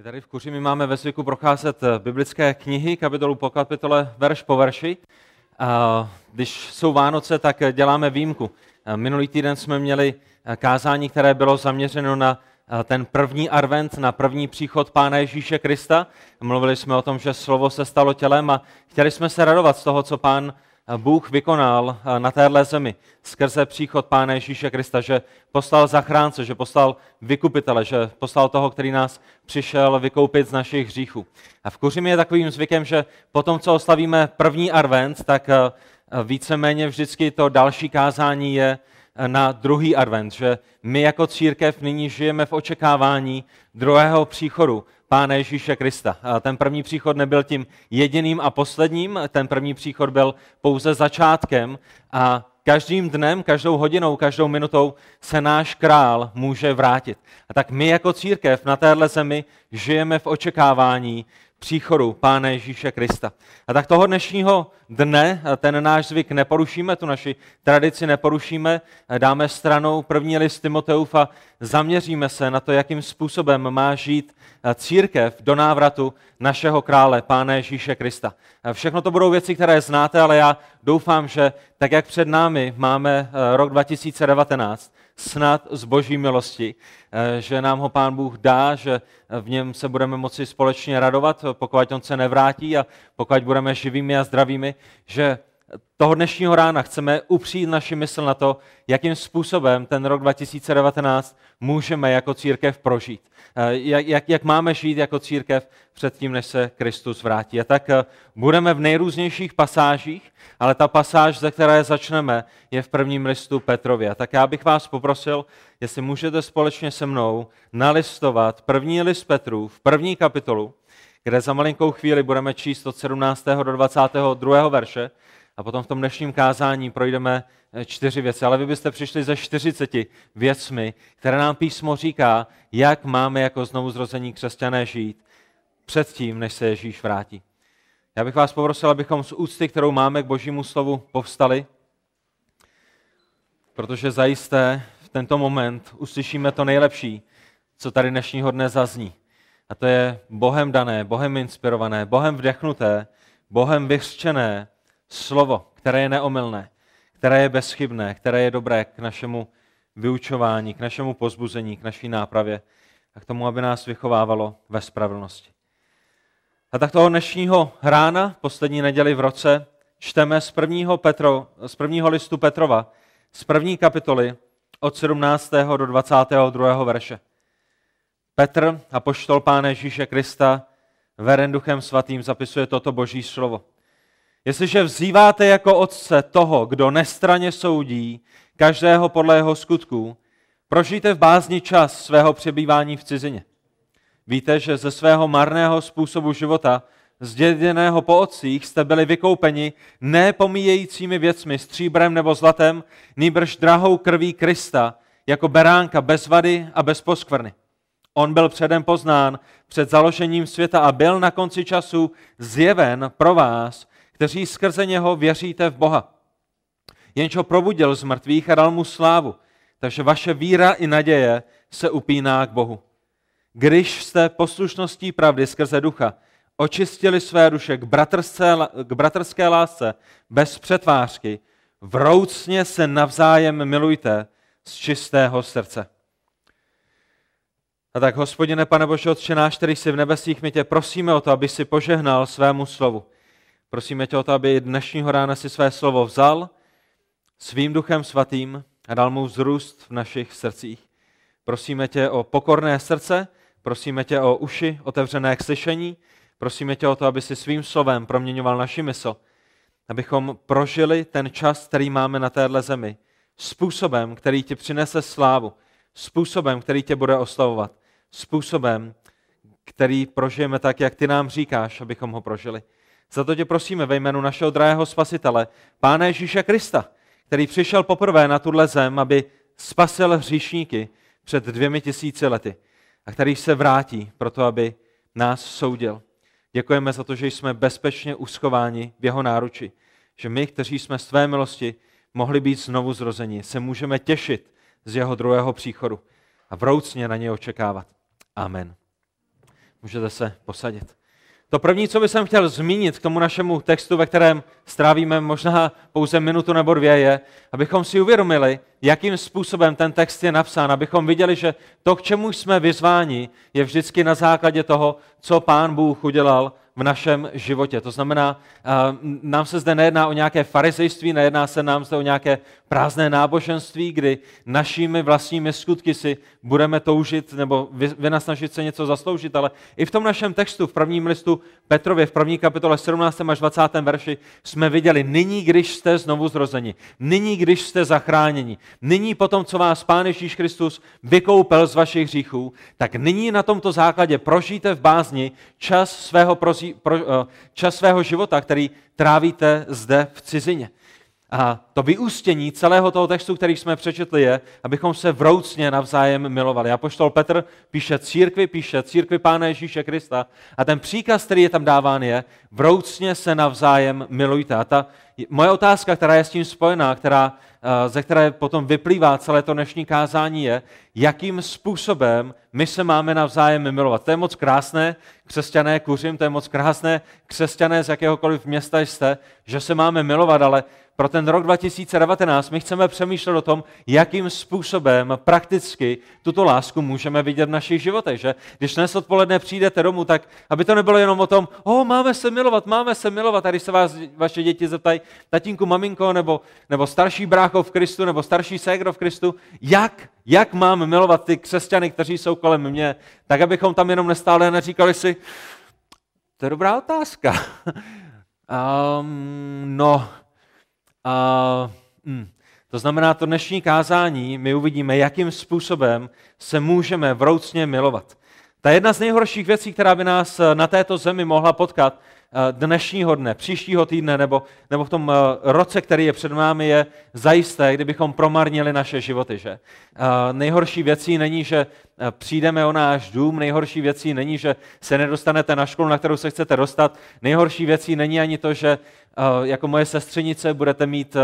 My tady v Kuřimi máme ve zvyku procházet eh, biblické knihy, kapitolu po kapitole, verš po verši. Když jsou Vánoce, tak eh, děláme výjimku. Eh, minulý týden jsme měli kázání, které bylo zaměřeno na ten první advent, na první příchod Pána Ježíše Krista. Mluvili jsme o tom, že slovo se stalo tělem a chtěli jsme se radovat z toho, co Pán Bůh vykonal na téhle zemi skrze příchod Pána Ježíše Krista, že poslal zachránce, že poslal vykupitele, že poslal toho, který nás přišel vykoupit z našich hříchů. A v Kuřimi je takovým zvykem, že po tom, co oslavíme první advent, tak víceméně vždycky to další kázání je na druhý advent, že my jako církev nyní žijeme v očekávání druhého příchodu Pána Ježíše Krista. Ten první příchod nebyl tím jediným a posledním, ten první příchod byl pouze začátkem a každým dnem, každou hodinou, každou minutou se náš král může vrátit. A tak my jako církev na téhle zemi žijeme v očekávání příchodu Pána Ježíše Krista. A tak toho dnešního dne ten náš zvyk neporušíme, tu naši tradici neporušíme, dáme stranou první list Timoteův a zaměříme se na to, jakým způsobem má žít církev do návratu našeho krále, Pána Ježíše Krista. Všechno to budou věci, které znáte, ale já doufám, že tak, jak před námi máme rok 2019, snad z boží milosti, eh, že nám ho pán Bůh dá, že v něm se budeme moci společně radovat, pokud on se nevrátí a pokud budeme živými a zdravými, že toho dnešního rána chceme upřít naši mysl na to, jakým způsobem ten rok 2019 můžeme jako církev prožít. Eh, jak, jak, jak máme žít jako církev předtím, než se Kristus vrátí. A tak eh, budeme v nejrůznějších pasážích, ale ta pasáž, ze které začneme, je v prvním listu Petrově. A tak já bych vás poprosil, jestli můžete společně se mnou nalistovat první list Petru v první kapitolu, kde za malinkou chvíli budeme číst od 17. do 22. verše a potom v tom dnešním kázání projdeme eh, čtyři věci. Ale vy byste přišli ze 40 věcmi, které nám písmo říká, jak máme jako znovu zrození křesťané žít předtím, než se Ježíš vrátí. Já bych vás poprosil, abychom z úcty, kterou máme k božímu slovu, povstali, protože zajisté v tento moment uslyšíme to nejlepší, co tady dnešního dne zazní. A to je Bohem dané, Bohem inspirované, Bohem vdechnuté, Bohem vyřčené slovo, které je neomylné, které je bezchybné, které je dobré k našemu vyučování, k našemu pozbuzení, k naší nápravě a k tomu, aby nás vychovávalo ve spravedlnosti. A tak toho dnešního rána, poslední neděli v roce, čteme z prvního, Petro, z prvního listu Petrova, z první kapitoly od 17. do 22. verše. Petr, a poštol Pána Ježíše Krista, veren duchem svatým, zapisuje toto boží slovo. Jestliže vzýváte jako otce toho, kdo nestraně soudí, každého podle jeho skutků, prožijte v bázni čas svého přebývání v cizině. Víte, že ze svého marného způsobu života, zděděného po otcích, jste byli vykoupeni nepomíjejícími věcmi, stříbrem nebo zlatem, nýbrž drahou krví Krista, jako beránka bez vady a bez poskvrny. On byl předem poznán před založením světa a byl na konci času zjeven pro vás, kteří skrze něho věříte v Boha. Jenž ho probudil z mrtvých a dal mu slávu, takže vaše víra i naděje se upíná k Bohu. Když jste poslušností pravdy skrze ducha očistili své duše k bratrské, k bratrské lásce bez přetvářky, vroucně se navzájem milujte z čistého srdce. A tak, hospodine, pane Bože, Otče náš, který jsi v nebesích, my tě prosíme o to, aby si požehnal svému slovu. Prosíme tě o to, aby dnešního rána si své slovo vzal svým duchem svatým a dal mu vzrůst v našich srdcích. Prosíme tě o pokorné srdce, prosíme tě o uši otevřené k slyšení, prosíme tě o to, aby si svým slovem proměňoval naši mysl, abychom prožili ten čas, který máme na téhle zemi, způsobem, který ti přinese slávu, způsobem, který tě bude oslavovat, způsobem, který prožijeme tak, jak ty nám říkáš, abychom ho prožili. Za to tě prosíme ve jménu našeho drahého spasitele, Pána Ježíše Krista, který přišel poprvé na tuhle zem, aby spasil hříšníky před dvěmi tisíci lety a který se vrátí proto, aby nás soudil. Děkujeme za to, že jsme bezpečně uschováni v jeho náruči, že my, kteří jsme z tvé milosti mohli být znovu zrozeni, se můžeme těšit z jeho druhého příchodu a vroucně na něj očekávat. Amen. Můžete se posadit. To první, co bych chtěl zmínit k tomu našemu textu, ve kterém strávíme možná pouze minutu nebo dvě, je, abychom si uvědomili, jakým způsobem ten text je napsán, abychom viděli, že to, k čemu jsme vyzváni, je vždycky na základě toho, co Pán Bůh udělal v našem životě. To znamená, nám se zde nejedná o nějaké farizejství, nejedná se nám zde o nějaké prázdné náboženství, kdy našimi vlastními skutky si budeme toužit nebo vynasnažit se něco zasloužit, ale i v tom našem textu, v prvním listu Petrově, v první kapitole 17. až 20. verši jsme viděli, nyní, když jste znovu zrozeni, nyní, když jste zachráněni, nyní potom, co vás Pán Ježíš Kristus vykoupil z vašich hříchů, tak nyní na tomto základě prožijte v bázni čas svého, prozí, pro, eh, čas svého života, který trávíte zde v cizině. A to vyústění celého toho textu, který jsme přečetli, je, abychom se vroucně navzájem milovali. A poštol Petr píše církvi, píše církvi Pána Ježíše Krista. A ten příkaz, který je tam dáván, je, vroucně se navzájem milujte. A ta moje otázka, která je s tím spojená, která, eh, ze které potom vyplývá celé to dnešní kázání, je, jakým způsobem my se máme navzájem milovat. To je moc krásné, křesťané kuřím, to je moc krásné, křesťané z jakéhokoliv města jste, že se máme milovat, ale pro ten rok 2019 my chceme přemýšlet o tom, jakým způsobem prakticky tuto lásku můžeme vidět v našich životech. Že? Když dnes odpoledne přijdete domů, tak aby to nebylo jenom o tom, o, máme se milovat, máme se milovat. A když se vás vaše děti zeptají, tatínku, maminko, nebo, nebo starší brácho v Kristu, nebo starší ségro v Kristu, jak, jak mám milovat ty křesťany, kteří jsou kolem mě, tak abychom tam jenom nestále neříkali si, to je dobrá otázka. um, no, a, hm, to znamená, to dnešní kázání my uvidíme, jakým způsobem se můžeme vroucně milovat. Ta jedna z nejhorších věcí, která by nás na této zemi mohla potkat eh, dnešního dne, příštího týdne nebo, nebo v tom eh, roce, který je před námi, je zajisté, kdybychom promarnili naše životy. Že? Eh, nejhorší věcí není, že přijdeme o náš dům, nejhorší věcí není, že se nedostanete na školu, na kterou se chcete dostat, nejhorší věcí není ani to, že jako moje sestřenice budete mít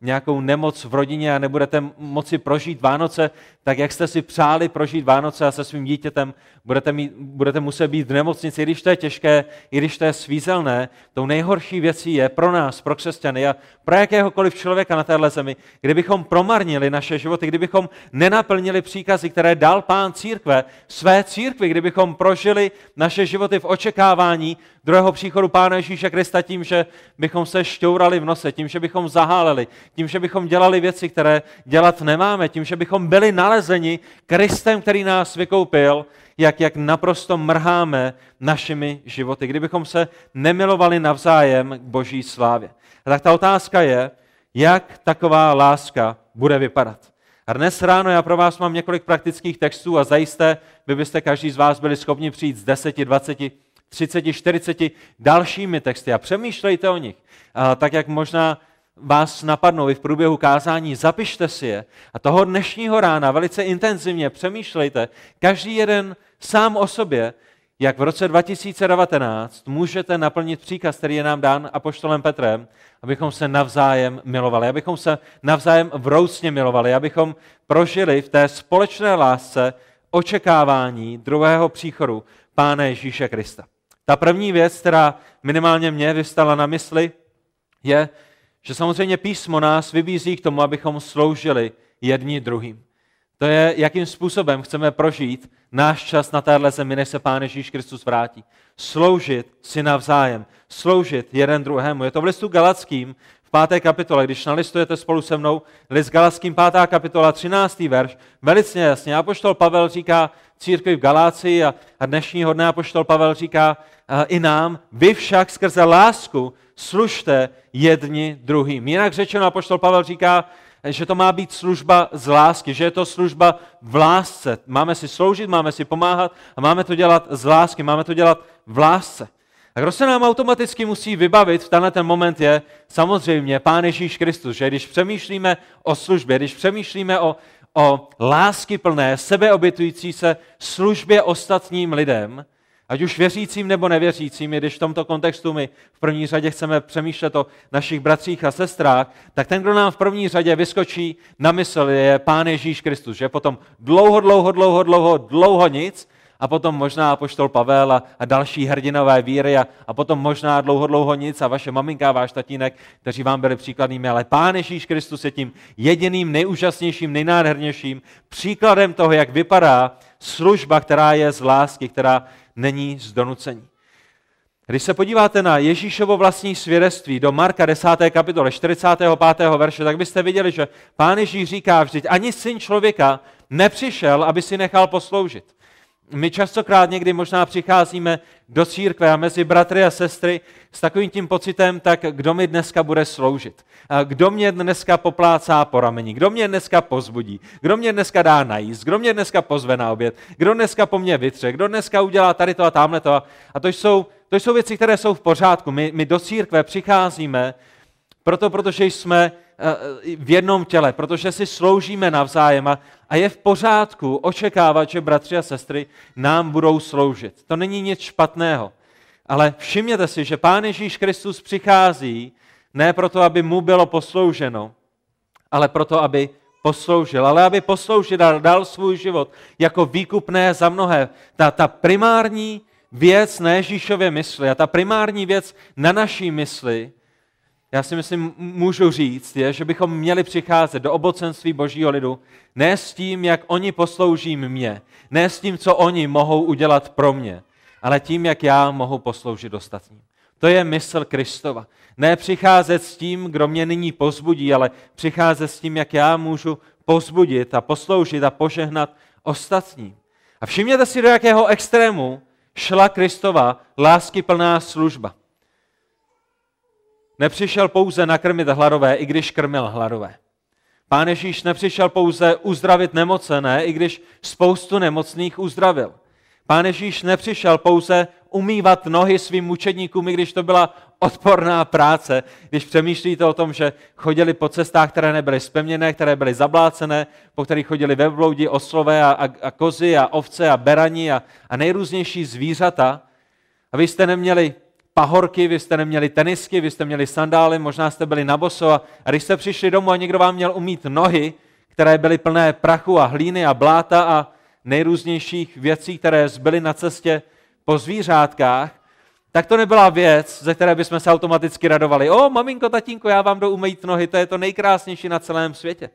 nějakou nemoc v rodině a nebudete moci prožít Vánoce, tak jak jste si přáli prožít Vánoce a se svým dítětem budete, mít, budete muset být v nemocnici, i když to je těžké, i když to je svízelné, tou nejhorší věcí je pro nás, pro křesťany a pro jakéhokoliv člověka na téhle zemi, kdybychom promarnili naše životy, kdybychom nenaplnili příkazy, které dal pán církve, své církvi, kdybychom prožili naše životy v očekávání druhého příchodu Pána Ježíše Krista tím, že bychom se šťourali v nose, tím, že bychom zaháleli, tím, že bychom dělali věci, které dělat nemáme, tím, že bychom byli nalezeni Kristem, který nás vykoupil, jak, jak naprosto mrháme našimi životy, kdybychom se nemilovali navzájem k boží slávě. A tak ta otázka je, jak taková láska bude vypadat. A dnes ráno já pro vás mám několik praktických textů a zajisté by byste každý z vás byli schopni přijít z 10, 20, 30, 40 dalšími texty a přemýšlejte o nich. A tak jak možná vás napadnou i v průběhu kázání, zapište si je a toho dnešního rána velice intenzivně přemýšlejte, každý jeden sám o sobě, jak v roce 2019 můžete naplnit příkaz, který je nám dán apoštolem Petrem, abychom se navzájem milovali, abychom se navzájem vroucně milovali, abychom prožili v té společné lásce očekávání druhého příchodu Pána Ježíše Krista. Ta první věc, která minimálně mě vystala na mysli, je, že samozřejmě písmo nás vybízí k tomu, abychom sloužili jedni druhým. To je, jakým způsobem chceme prožít náš čas na téhle zemi, než se Pán Ježíš Kristus vrátí. Sloužit si navzájem, sloužit jeden druhému. Je to v listu Galackým v páté kapitole, když nalistujete spolu se mnou, list Galackým pátá kapitola, 13. verš, velice jasně. Apoštol Pavel říká církvi v Galácii a, a dnešního dne Apoštol Pavel říká i nám, vy však skrze lásku služte jedni druhým. Jinak řečeno, Apoštol Pavel říká, že to má být služba z lásky, že je to služba v lásce. Máme si sloužit, máme si pomáhat a máme to dělat z lásky, máme to dělat v lásce. A kdo se nám automaticky musí vybavit v tenhle ten moment je samozřejmě Pán Ježíš Kristus, že když přemýšlíme o službě, když přemýšlíme o, o lásky plné, sebeobětující se službě ostatním lidem, ať už věřícím nebo nevěřícím, když v tomto kontextu my v první řadě chceme přemýšlet o našich bratřích a sestrách, tak ten, kdo nám v první řadě vyskočí na mysl, je Pán Ježíš Kristus, že potom dlouho, dlouho, dlouho, dlouho, dlouho nic a potom možná poštol Pavel a, a další hrdinové víry a, a potom možná dlouho, dlouho nic a vaše maminka a váš tatínek, kteří vám byli příkladnými, ale Pán Ježíš Kristus je tím jediným, nejúžasnějším, nejnádhernějším příkladem toho, jak vypadá služba, která je z lásky, která není z donucení. Když se podíváte na Ježíšovo vlastní svědectví do Marka 10. kapitole 45. verše, tak byste viděli, že pán Ježíš říká vždyť, ani syn člověka nepřišel, aby si nechal posloužit. My častokrát někdy možná přicházíme do církve a mezi bratry a sestry s takovým tím pocitem, tak kdo mi dneska bude sloužit? Kdo mě dneska poplácá po rameni? Kdo mě dneska pozbudí? Kdo mě dneska dá najíst? Kdo mě dneska pozve na oběd? Kdo dneska po mně vytře? Kdo dneska udělá tady to a tamhle to? A to jsou, to jsou věci, které jsou v pořádku. My, my do církve přicházíme proto, protože jsme v jednom těle, protože si sloužíme navzájem a, a je v pořádku očekávat, že bratři a sestry nám budou sloužit. To není nic špatného. Ale všimněte si, že Pán Ježíš Kristus přichází ne proto, aby mu bylo poslouženo, ale proto, aby posloužil, ale aby posloužil a dal svůj život jako výkupné za mnohé. Ta, ta primární věc na Ježíšově mysli a ta primární věc na naší mysli já si myslím, můžu říct, je, že bychom měli přicházet do obocenství božího lidu ne s tím, jak oni poslouží mě, ne s tím, co oni mohou udělat pro mě, ale tím, jak já mohu posloužit ostatním. To je mysl Kristova. Ne přicházet s tím, kdo mě nyní pozbudí, ale přicházet s tím, jak já můžu pozbudit a posloužit a požehnat ostatním. A všimněte si, do jakého extrému šla Kristova láskyplná služba. Nepřišel pouze nakrmit hladové, i když krmil hladové. Pán Ježíš nepřišel pouze uzdravit nemocené, i když spoustu nemocných uzdravil. Pán Ježíš nepřišel pouze umývat nohy svým mučedníkům, i když to byla odporná práce, když přemýšlíte o tom, že chodili po cestách, které nebyly spevněné, které byly zablácené, po kterých chodili ve vloudi oslové a, a, a kozy a ovce a berani a, a nejrůznější zvířata. A vy jste neměli pahorky, vy jste neměli tenisky, vy jste měli sandály, možná jste byli na boso a, když jste přišli domů a někdo vám měl umít nohy, které byly plné prachu a hlíny a bláta a nejrůznějších věcí, které zbyly na cestě po zvířátkách, tak to nebyla věc, ze které bychom se automaticky radovali. O, maminko, tatínko, já vám jdu umýt nohy, to je to nejkrásnější na celém světě.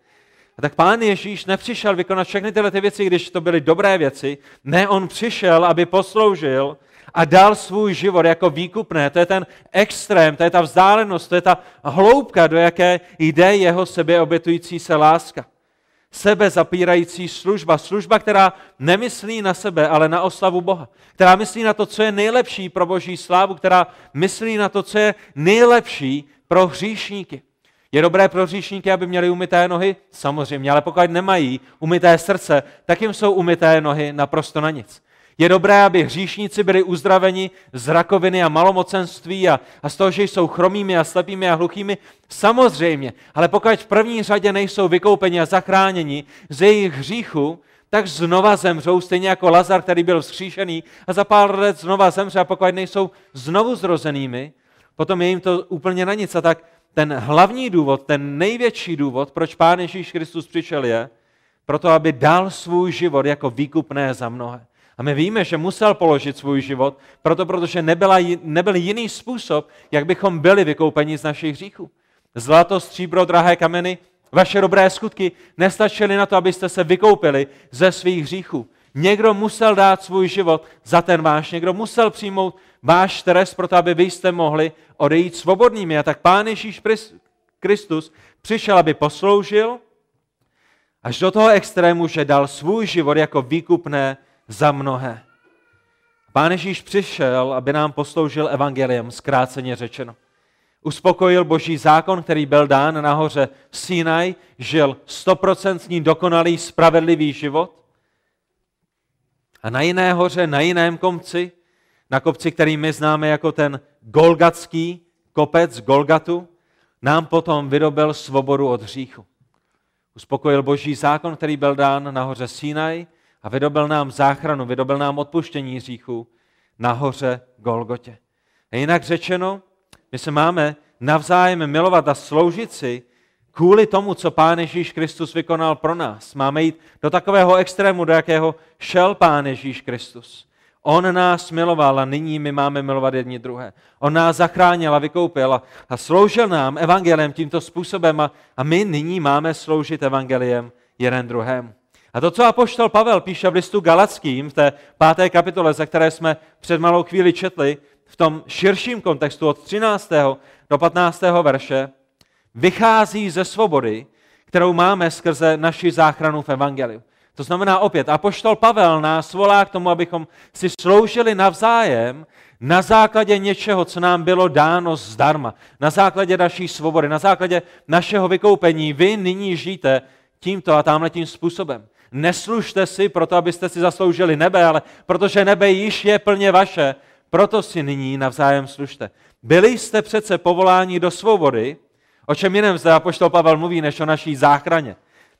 A tak pán Ježíš nepřišel vykonat všechny tyhle ty věci, když to byly dobré věci. Ne, on přišel, aby posloužil a dal svůj život jako výkupné. To je ten extrém, to je ta vzdálenost, to je ta hloubka, do jaké jde jeho sebeobětující se láska. Sebe zapírající služba, služba, která nemyslí na sebe, ale na oslavu Boha. Která myslí na to, co je nejlepší pro boží slávu, která myslí na to, co je nejlepší pro hříšníky. Je dobré pro hříšníky, aby měli umyté nohy? Samozřejmě, ale pokud nemají umyté srdce, tak jim jsou umyté nohy naprosto na nic. Je dobré, aby hříšníci byli uzdraveni z rakoviny a malomocenství a, a z toho, že jsou chromými a slepými a hluchými? Samozřejmě, ale pokud v první řadě nejsou vykoupeni a zachráněni z jejich hříchu, tak znova zemřou, stejně jako Lazar, který byl vzkříšený a za pár let znova zemře a pokud nejsou znovu zrozenými, potom je jim to úplně na nic. A tak ten hlavní důvod, ten největší důvod, proč Pán Ježíš Kristus přišel je, proto aby dal svůj život jako výkupné za mnohé. A my víme, že musel položit svůj život, proto protože nebyla, nebyl jiný způsob, jak bychom byli vykoupeni z našich hříchů. Zlato, stříbro, drahé kameny, vaše dobré skutky nestačily na to, abyste se vykoupili ze svých hříchů. Někdo musel dát svůj život za ten váš, někdo musel přijmout váš stres, proto aby vy jste mohli odejít svobodnými. A tak Pán Ježíš Kristus přišel, aby posloužil až do toho extrému, že dal svůj život jako výkupné za mnohé. Pán Ježíš přišel, aby nám posloužil evangelium, zkráceně řečeno. Uspokojil boží zákon, který byl dán nahoře Sinai, žil stoprocentní dokonalý, spravedlivý život. A na jiné hoře, na jiném kopci, na kopci, který my známe jako ten Golgatský kopec Golgatu, nám potom vydobil svobodu od hříchu. Uspokojil boží zákon, který byl dán nahoře Sinai, a vydobil nám záchranu, vydobil nám odpuštění hříchů nahoře Golgotě. A jinak řečeno, my se máme navzájem milovat a sloužit si kvůli tomu, co Pán Ježíš Kristus vykonal pro nás. Máme jít do takového extrému, do jakého šel Pán Ježíš Kristus. On nás miloval a nyní my máme milovat jedni druhé. On nás zachránil a vykoupil a, a sloužil nám evangeliem tímto způsobem a, a my nyní máme sloužit evangeliem jeden druhému. A to, co apoštol Pavel píše v listu Galackým v té páté kapitole, ze které jsme před malou chvíli četli, v tom širším kontextu od 13. do 15. verše, vychází ze svobody, kterou máme skrze naši záchranu v Evangeliu. To znamená opět, apoštol Pavel nás volá k tomu, abychom si sloužili navzájem na základě něčeho, co nám bylo dáno zdarma, na základě naší svobody, na základě našeho vykoupení. Vy nyní žijete tímto a támhletím způsobem. Neslužte si proto, abyste si zasloužili nebe, ale protože nebe již je plně vaše, proto si nyní navzájem služte. Byli jste přece povoláni do svobody, o čem jiném zde apoštol Pavel mluví, než o naší záchraně.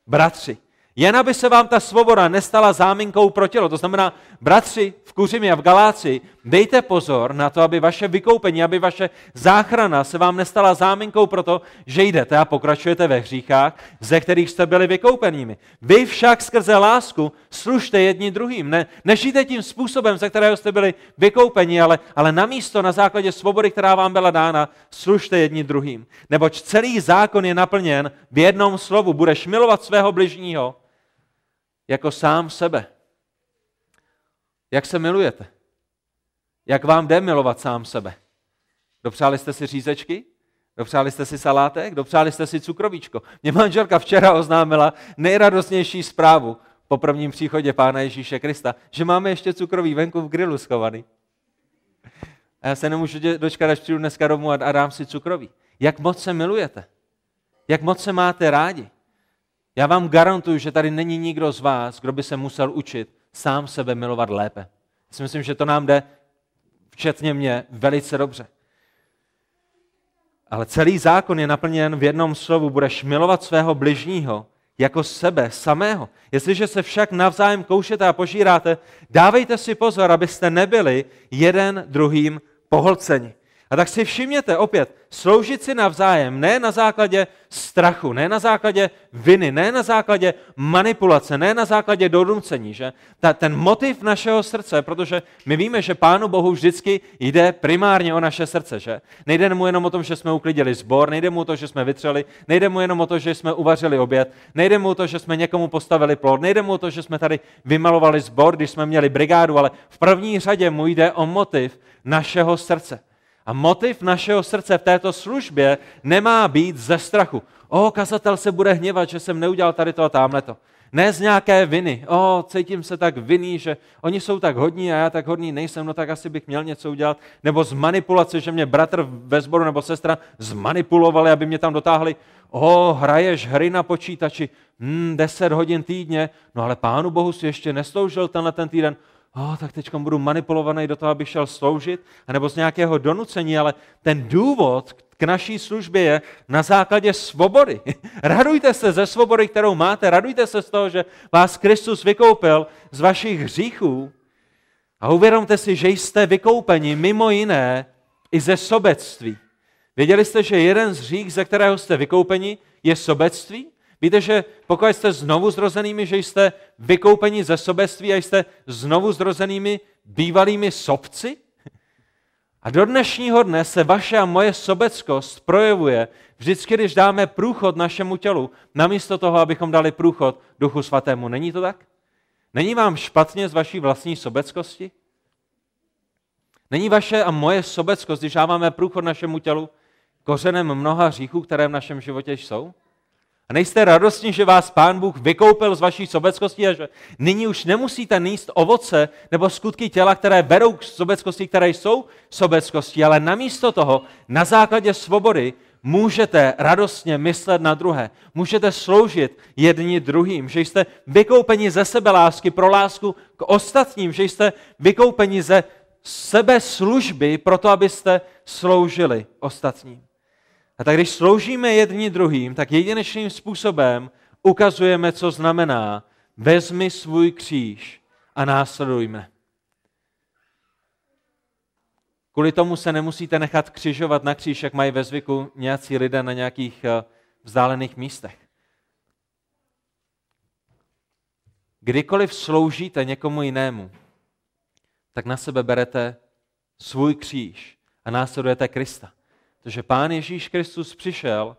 Bratři, jen aby se vám ta svoboda nestala záminkou pro tělo. To znamená, bratři v Kuřimě a v Galácii, dejte pozor na to, aby vaše vykoupení, aby vaše záchrana se vám nestala záminkou pro to, že jdete a pokračujete ve hříchách, ze kterých jste byli vykoupenými. Vy však skrze lásku služte jedni druhým. Ne, nežijte tím způsobem, ze kterého jste byli vykoupeni, ale, ale namísto na základě svobody, která vám byla dána, služte jedni druhým. Neboť celý zákon je naplněn v jednom slovu. Budeš milovat svého bližního jako sám sebe. Jak se milujete? Jak vám jde milovat sám sebe? Dopřáli jste si řízečky? Dopřáli jste si salátek? Dopřáli jste si cukrovíčko? Mě manželka včera oznámila nejradostnější zprávu po prvním příchodě Pána Ježíše Krista, že máme ještě cukroví venku v grilu schovaný. A já se nemůžu dočkat, až přijdu dneska domů a dám si cukroví. Jak moc se milujete? Jak moc se máte rádi? Já vám garantuju, že tady není nikdo z vás, kdo by se musel učit sám sebe milovat lépe. Já si myslím, že to nám jde, včetně mě, velice dobře. Ale celý zákon je naplněn v jednom slovu. Budeš milovat svého bližního jako sebe samého. Jestliže se však navzájem koušete a požíráte, dávejte si pozor, abyste nebyli jeden druhým pohlceni. A tak si všimněte opět, sloužit si navzájem ne na základě strachu, ne na základě viny, ne na základě manipulace, ne na základě donucení, že? Ta, ten motiv našeho srdce, protože my víme, že Pánu Bohu vždycky jde primárně o naše srdce, že? Nejde mu jenom o tom, že jsme uklidili zbor, nejde mu o to, že jsme vytřeli, nejde mu jenom o to, že jsme uvařili oběd, nejde mu o to, že jsme někomu postavili plod, nejde mu o to, že jsme tady vymalovali zbor, když jsme měli brigádu, ale v první řadě mu jde o motiv našeho srdce. A motiv našeho srdce v této službě nemá být ze strachu. O, kazatel se bude hněvat, že jsem neudělal tady to a tamhle to. Ne z nějaké viny. O, cítím se tak vinný, že oni jsou tak hodní a já tak hodný nejsem, no tak asi bych měl něco udělat. Nebo z manipulace, že mě bratr ve sboru nebo sestra zmanipulovali, aby mě tam dotáhli. O, hraješ hry na počítači, hmm, 10 hodin týdně, no ale pánu bohu si ještě nesloužil tenhle ten týden oh, tak teď budu manipulovaný do toho, abych šel sloužit, anebo z nějakého donucení, ale ten důvod k naší službě je na základě svobody. Radujte se ze svobody, kterou máte, radujte se z toho, že vás Kristus vykoupil z vašich hříchů a uvědomte si, že jste vykoupeni mimo jiné i ze sobectví. Věděli jste, že jeden z hřích, ze kterého jste vykoupeni, je sobectví? Víte, že pokud jste znovu zrozenými, že jste vykoupeni ze sobectví a jste znovu zrozenými bývalými sobci? A do dnešního dne se vaše a moje sobeckost projevuje vždycky, když dáme průchod našemu tělu, namísto toho, abychom dali průchod Duchu Svatému. Není to tak? Není vám špatně z vaší vlastní sobeckosti? Není vaše a moje sobeckost, když dáváme průchod našemu tělu, kořenem mnoha hříchů, které v našem životě jsou? A nejste radostní, že vás Pán Bůh vykoupil z vaší sobeckosti a že nyní už nemusíte níst ovoce nebo skutky těla, které vedou k sobeckosti, které jsou sobeckostí, ale namísto toho na základě svobody můžete radostně myslet na druhé. Můžete sloužit jedni druhým, že jste vykoupeni ze sebe lásky pro lásku k ostatním, že jste vykoupeni ze sebe služby pro to, abyste sloužili ostatním. A tak když sloužíme jedni druhým, tak jedinečným způsobem ukazujeme, co znamená vezmi svůj kříž a následujme. Kvůli tomu se nemusíte nechat křižovat na kříž, jak mají ve zvyku nějací lidé na nějakých eh, vzdálených místech. Kdykoliv sloužíte někomu jinému, tak na sebe berete svůj kříž a následujete Krista. Protože Pán Ježíš Kristus přišel,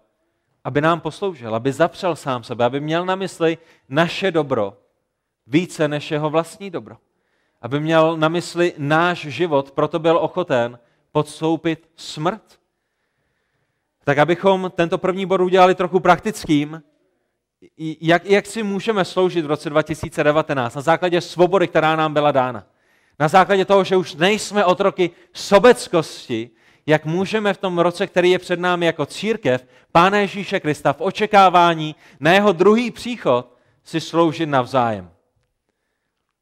aby nám posloužil, aby zapřel sám sebe, aby měl na mysli naše dobro více než jeho vlastní dobro. Aby měl na mysli náš život, proto byl ochoten podstoupit smrt. Tak abychom tento první bod udělali trochu praktickým, jak, jak si můžeme sloužit v roce 2019 na základě svobody, která nám byla dána. Na základě toho, že už nejsme otroky sobeckosti, jak můžeme v tom roce, který je před námi jako církev, Pána Ježíše Krista v očekávání na jeho druhý příchod si sloužit navzájem.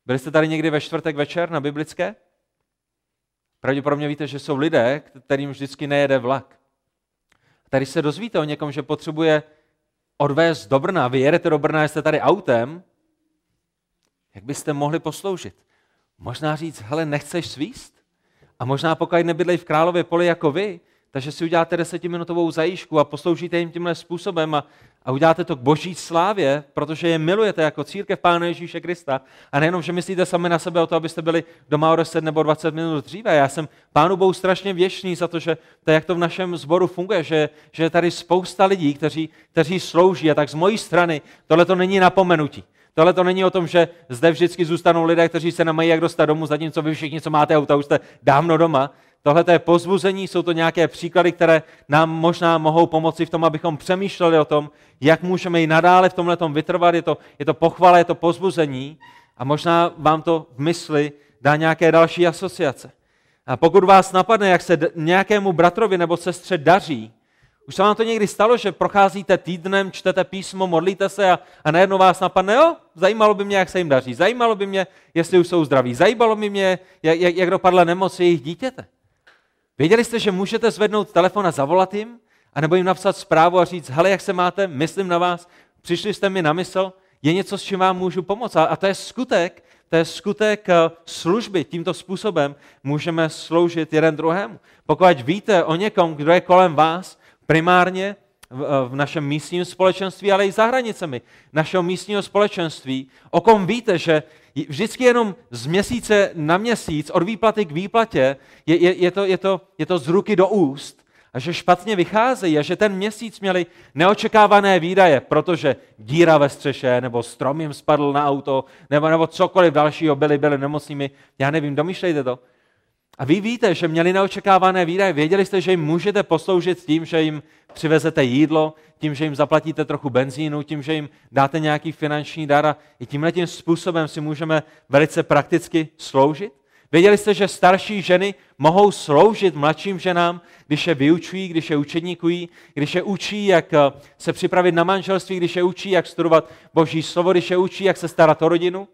Byli jste tady někdy ve čtvrtek večer na biblické? Pravděpodobně víte, že jsou lidé, kterým vždycky nejede vlak. Tady se dozvíte o někom, že potřebuje odvést do Brna. Vy jedete do Brna, jste tady autem, jak byste mohli posloužit? Možná říct, hele, nechceš svíst? A možná pokud nebydlej v Králově poli jako vy, takže si uděláte desetiminutovou zajížku a posloužíte jim tímhle způsobem a, a uděláte to k boží slávě, protože je milujete jako církev Pána Ježíše Krista. A nejenom, že myslíte sami na sebe o to, abyste byli doma o 10 nebo 20 minut dříve. Já jsem Pánu Bohu strašně věčný za to, že to, jak to v našem sboru funguje, že, že je tady spousta lidí, kteří, kteří slouží. A tak z mojí strany tohle to není napomenutí. Tohle to není o tom, že zde vždycky zůstanou lidé, kteří se nemají jak dostat domů, zatímco vy všichni, co máte auta, už jste dávno doma. Tohle je pozbuzení, jsou to nějaké příklady, které nám možná mohou pomoci v tom, abychom přemýšleli o tom, jak můžeme i nadále v tomhle vytrvat. Je to, je to pochvala, je to pozbuzení a možná vám to v mysli dá nějaké další asociace. A pokud vás napadne, jak se nějakému bratrovi nebo sestře daří, už se vám to někdy stalo, že procházíte týdnem, čtete písmo, modlíte se a, a najednou vás napadne, jo, zajímalo by mě, jak se jim daří, zajímalo by mě, jestli už jsou zdraví, zajímalo by mě, jak, jak, jak dopadla nemoc jejich dítěte. Věděli jste, že můžete zvednout telefon a zavolat jim? A nebo jim napsat zprávu a říct, hele, jak se máte, myslím na vás, přišli jste mi na mysl, je něco, s čím vám můžu pomoct. A, a to je skutek, to je skutek eh, služby. Tímto způsobem můžeme sloužit jeden druhému. Pokud víte o někom, kdo je kolem vás, primárně v, eh, v našem místním společenství, ale i za hranicemi našeho místního společenství, o kom víte, že vždycky jenom z měsíce na měsíc, od výplaty k výplatě, je, je, je, to, je, to, je to z ruky do úst a že špatně vycházejí a že ten měsíc měli neočekávané výdaje, protože díra ve střeše, nebo strom jim spadl na auto, nebo, nebo cokoliv dalšího, byli, byli nemocnými. Já nevím, domýšlejte to. A vy víte, že měli neočekávané výdaje. Věděli jste, že jim můžete posloužit tím, že jim přivezete jídlo, tím, že jim zaplatíte trochu benzínu, tím, že jim dáte nějaký finanční dar a i tímhle tím způsobem si můžeme velice prakticky sloužit. Věděli jste, že starší ženy mohou sloužit mladším ženám, když je vyučují, když je učedníkují, když je učí, jak eh, se připravit na manželství, když je učí, jak studovat Boží slovo, když je učí, jak se starat o rodinu.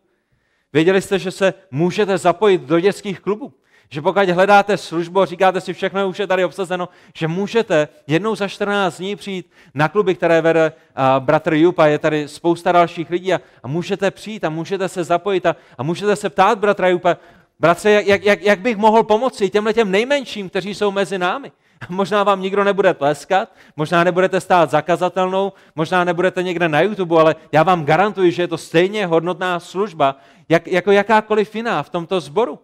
Věděli jste, že se můžete zapojit do dětských klubů, že pokud hledáte službu říkáte si, všechno už je tady obsazeno, že můžete jednou za 14 dní přijít na kluby, které vede uh, bratr a je tady spousta dalších lidí a, a můžete přijít a můžete se zapojit a, a můžete se ptát bratra Jupa, bratře, jak, jak, jak bych mohl pomoci těmhle těm nejmenším, kteří jsou mezi námi. Možná vám nikdo nebude tleskat, možná nebudete stát zakazatelnou, možná nebudete někde na YouTube, ale já vám garantuji, že je to stejně hodnotná služba, jak, jako jakákoliv jiná v tomto sboru.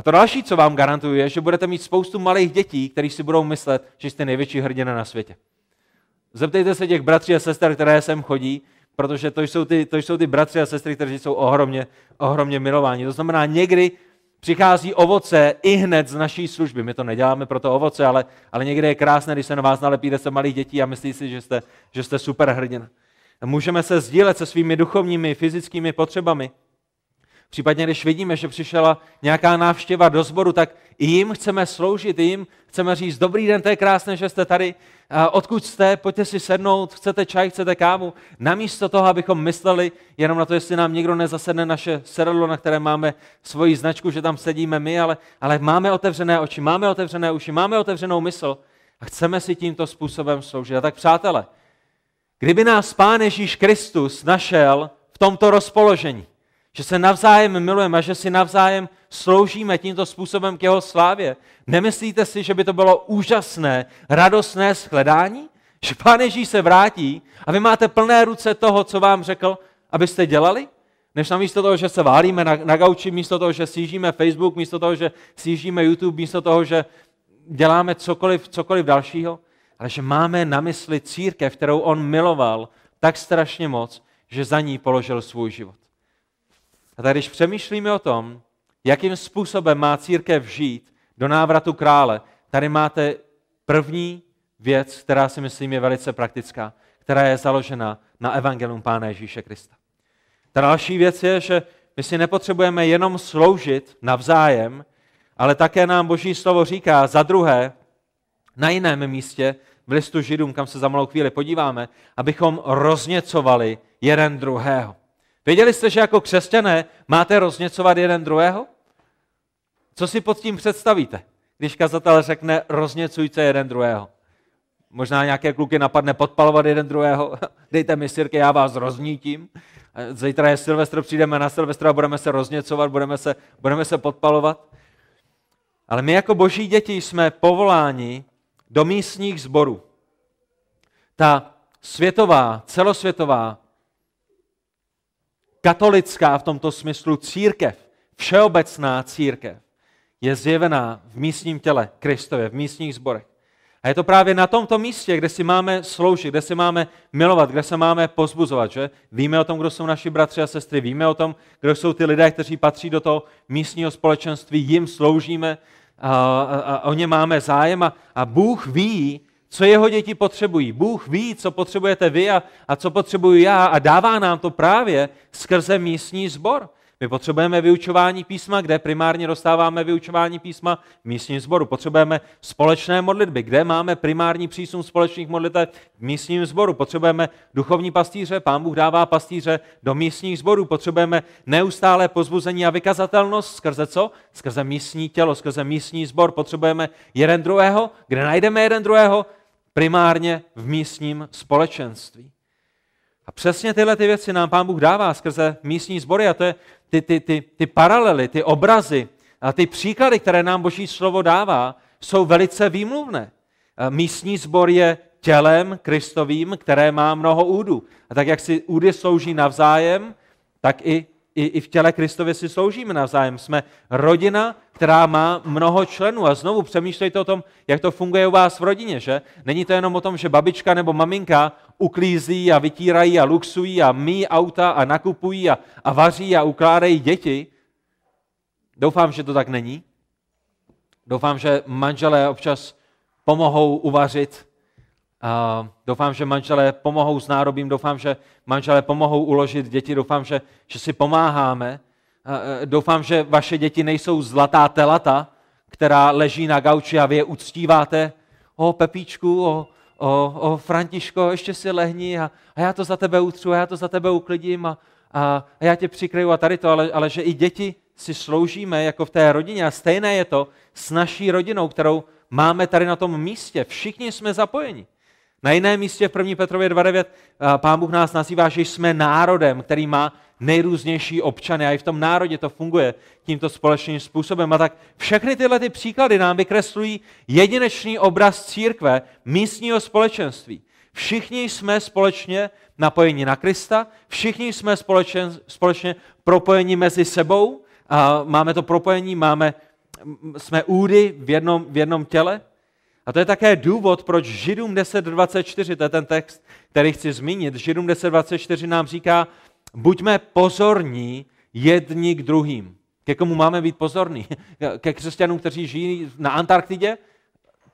A to další, co vám garantuju, je, že budete mít spoustu malých dětí, kteří si budou myslet, že jste největší hrdina na světě. Zeptejte se těch bratří a sester, které sem chodí, protože to jsou ty, to jsou ty bratři a sestry, kteří jsou ohromně, ohromně milováni. To znamená, někdy přichází ovoce i hned z naší služby. My to neděláme pro to ovoce, ale, ale někdy je krásné, když se na vás nalepí se malých dětí a myslí si, že jste, že jste super hrdina. Můžeme se sdílet se svými duchovními, fyzickými potřebami. Případně, když vidíme, že přišla nějaká návštěva do sboru, tak i jim chceme sloužit, i jim chceme říct, dobrý den, to je krásné, že jste tady, odkud jste, pojďte si sednout, chcete čaj, chcete kávu. Namísto toho, abychom mysleli jenom na to, jestli nám někdo nezasedne naše sedadlo, na které máme svoji značku, že tam sedíme my, ale, ale máme otevřené oči, máme otevřené uši, máme otevřenou mysl a chceme si tímto způsobem sloužit. A tak přátelé, kdyby nás Pán Ježíš Kristus našel v tomto rozpoložení, že se navzájem milujeme a že si navzájem sloužíme tímto způsobem k jeho slávě. Nemyslíte si, že by to bylo úžasné, radostné shledání? Že Pán Ježíš se vrátí a vy máte plné ruce toho, co vám řekl, abyste dělali? Než namísto toho, že se válíme na, na gauči, místo toho, že sjížíme Facebook, místo toho, že sjížíme YouTube, místo toho, že děláme cokoliv, cokoliv dalšího, ale že máme na mysli církev, kterou on miloval tak strašně moc, že za ní položil svůj život. A tak když přemýšlíme o tom, jakým způsobem má církev žít do návratu krále, tady máte první věc, která si myslím je velice praktická, která je založena na evangelium Pána Ježíše Krista. Ta další věc je, že my si nepotřebujeme jenom sloužit navzájem, ale také nám Boží slovo říká za druhé, na jiném místě, v listu Židům, kam se za malou chvíli podíváme, abychom rozněcovali jeden druhého. Věděli jste, že jako křesťané máte rozněcovat jeden druhého? Co si pod tím představíte, když kazatel řekne rozněcujte jeden druhého? Možná nějaké kluky napadne podpalovat jeden druhého. Dejte mi sirky, já vás roznítím. Zítra je Silvestr, přijdeme na Silvestra a budeme se rozněcovat, budeme se, budeme se podpalovat. Ale my jako boží děti jsme povoláni do místních sborů. Ta světová, celosvětová, katolická v tomto smyslu církev, všeobecná církev, je zjevená v místním těle Kristově, v místních zborech. A je to právě na tomto místě, kde si máme sloužit, kde si máme milovat, kde se máme pozbuzovat. Že? Víme o tom, kdo jsou naši bratři a sestry, víme o tom, kdo jsou ty lidé, kteří patří do toho místního společenství, jim sloužíme, a, a, a o ně máme zájem a, a Bůh ví, co jeho děti potřebují. Bůh ví, co potřebujete vy a, a co potřebuji já a dává nám to právě skrze místní sbor. My potřebujeme vyučování písma, kde primárně dostáváme vyučování písma v místním sboru. Potřebujeme společné modlitby, kde máme primární přísun společných modlitev v místním sboru. Potřebujeme duchovní pastýře, pán Bůh dává pastýře do místních sborů. Potřebujeme neustále pozbuzení a vykazatelnost skrze co? Skrze místní tělo, skrze místní sbor. Potřebujeme jeden druhého, kde najdeme jeden druhého? Primárně v místním společenství. A přesně tyhle ty věci nám Pán Bůh dává skrze místní sbory a to je ty, ty, ty, ty paralely, ty obrazy a ty příklady, které nám Boží slovo dává, jsou velice výmluvné. Místní sbor je tělem Kristovým, které má mnoho údů. A tak, jak si údy slouží navzájem, tak i, i, i v těle Kristově si sloužíme navzájem. Jsme rodina, která má mnoho členů. A znovu přemýšlejte o tom, jak to funguje u vás v rodině, že? Není to jenom o tom, že babička nebo maminka uklízí a vytírají a luxují a mý auta a nakupují a, a vaří a ukládají děti. Doufám, že to tak není. Doufám, že manželé občas pomohou uvařit. Doufám, že manželé pomohou s nárobím. Doufám, že manželé pomohou uložit děti. Doufám, že, že si pomáháme. A doufám, že vaše děti nejsou zlatá telata, která leží na gauči a vy je uctíváte. O Pepíčku, o, o, o Františko, ještě si lehni a, a já to za tebe utřu, a já to za tebe uklidím a, a, a já tě přikryju a tady to, ale, ale že i děti si sloužíme jako v té rodině a stejné je to s naší rodinou, kterou máme tady na tom místě. Všichni jsme zapojeni. Na jiném místě v 1. Petrově 2.9 pán Bůh nás nazývá, že jsme národem, který má nejrůznější občany a i v tom národě to funguje tímto společným způsobem. A tak všechny tyhle ty příklady nám vykreslují jedinečný obraz církve, místního společenství. Všichni jsme společně napojeni na Krista, všichni jsme společně, společně propojeni mezi sebou, a máme to propojení, máme, jsme údy v jednom, v jednom těle. A to je také důvod, proč Židům 10.24, to je ten text, který chci zmínit, Židům 10.24 nám říká, buďme pozorní jedni k druhým. Ke komu máme být pozorní? Ke křesťanům, kteří žijí na Antarktidě?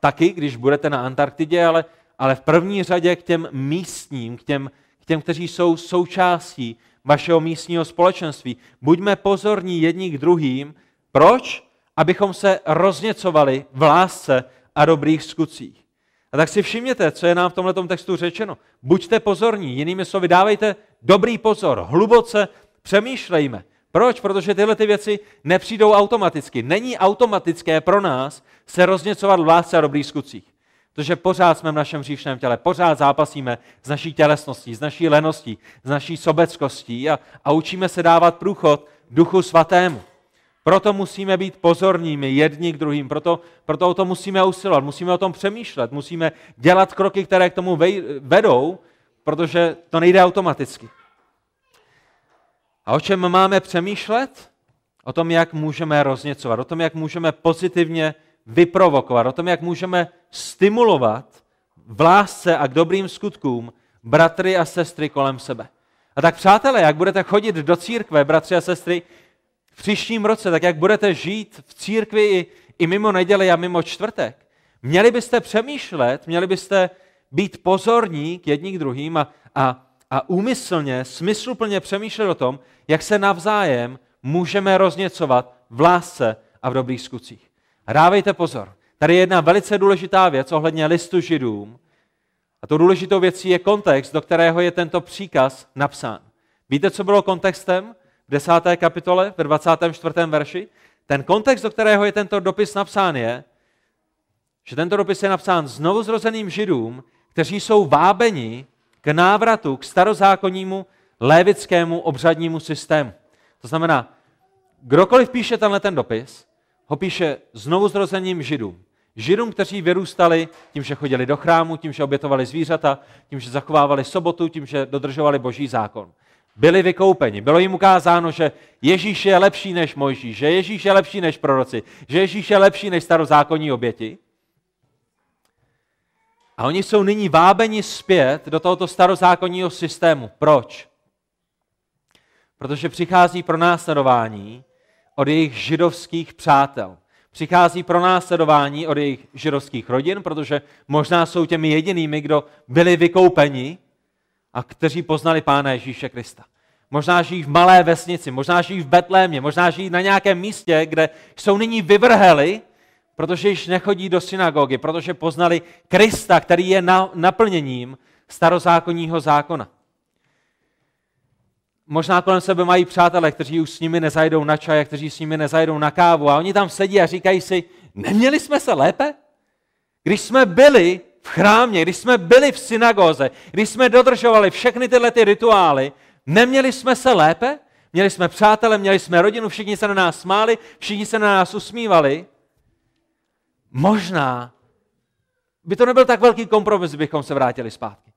Taky, když budete na Antarktidě, ale, ale v první řadě k těm místním, k těm, k těm, kteří jsou součástí vašeho místního společenství. Buďme pozorní jedni k druhým. Proč? Abychom se rozněcovali v lásce a dobrých skutcích. A tak si všimněte, co je nám v tomto textu řečeno. Buďte pozorní, jinými slovy, dávejte dobrý pozor, hluboce přemýšlejme. Proč? Protože tyhle ty věci nepřijdou automaticky. Není automatické pro nás se rozněcovat v lásce a dobrých skutcích. Protože pořád jsme v našem hříšném těle, pořád zápasíme s naší tělesností, s naší leností, s naší sobeckostí a, a učíme se dávat průchod duchu svatému. Proto musíme být pozorními jedni k druhým, proto, proto o to musíme usilovat, musíme o tom přemýšlet, musíme dělat kroky, které k tomu vedou, protože to nejde automaticky. A o čem máme přemýšlet? O tom, jak můžeme rozněcovat, o tom, jak můžeme pozitivně vyprovokovat, o tom, jak můžeme stimulovat v lásce a k dobrým skutkům bratry a sestry kolem sebe. A tak přátelé, jak budete chodit do církve, bratři a sestry, v příštím roce, tak jak budete žít v církvi i, i mimo neděli a mimo čtvrtek, měli byste přemýšlet, měli byste být pozorní k jedním k druhým a, a, a úmyslně, smysluplně přemýšlet o tom, jak se navzájem můžeme rozněcovat v lásce a v dobrých skutcích. A dávejte pozor. Tady je jedna velice důležitá věc ohledně listu židům. A to důležitou věcí je kontext, do kterého je tento příkaz napsán. Víte, co bylo kontextem v desáté kapitole, ve 24. verši? Ten kontext, do kterého je tento dopis napsán, je, že tento dopis je napsán znovu zrozeným židům, kteří jsou vábeni k návratu k starozákonnímu lévickému obřadnímu systému. To znamená, kdokoliv píše tenhle ten dopis, ho píše znovu zrozeným židům. Židům, kteří vyrůstali tím, že chodili do chrámu, tím, že obětovali zvířata, tím, že zachovávali sobotu, tím, že dodržovali boží zákon. Byli vykoupeni. Bylo jim ukázáno, že Ježíš je lepší než Mojžíš, že Ježíš je lepší než proroci, že Ježíš je lepší než starozákonní oběti. A oni jsou nyní vábeni zpět do tohoto starozákonního systému. Proč? Protože přichází pro následování od jejich židovských přátel. Přichází pro následování od jejich židovských rodin, protože možná jsou těmi jedinými, kdo byli vykoupeni a kteří poznali Pána Ježíše Krista. Možná žijí v malé vesnici, možná žijí v Betlémě, možná žijí na nějakém místě, kde jsou nyní vyvrheli protože již nechodí do synagogy, protože poznali Krista, který je naplněním starozákonního zákona. Možná kolem sebe mají přátelé, kteří už s nimi nezajdou na čaj, kteří s nimi nezajdou na kávu a oni tam sedí a říkají si, neměli jsme se lépe? Když jsme byli v chrámě, když jsme byli v synagoze, když jsme dodržovali všechny tyhle ty rituály, neměli jsme se lépe? Měli jsme přátele, měli jsme rodinu, všichni se na nás smáli, všichni se na nás usmívali možná by to nebyl tak velký kompromis, bychom se vrátili zpátky.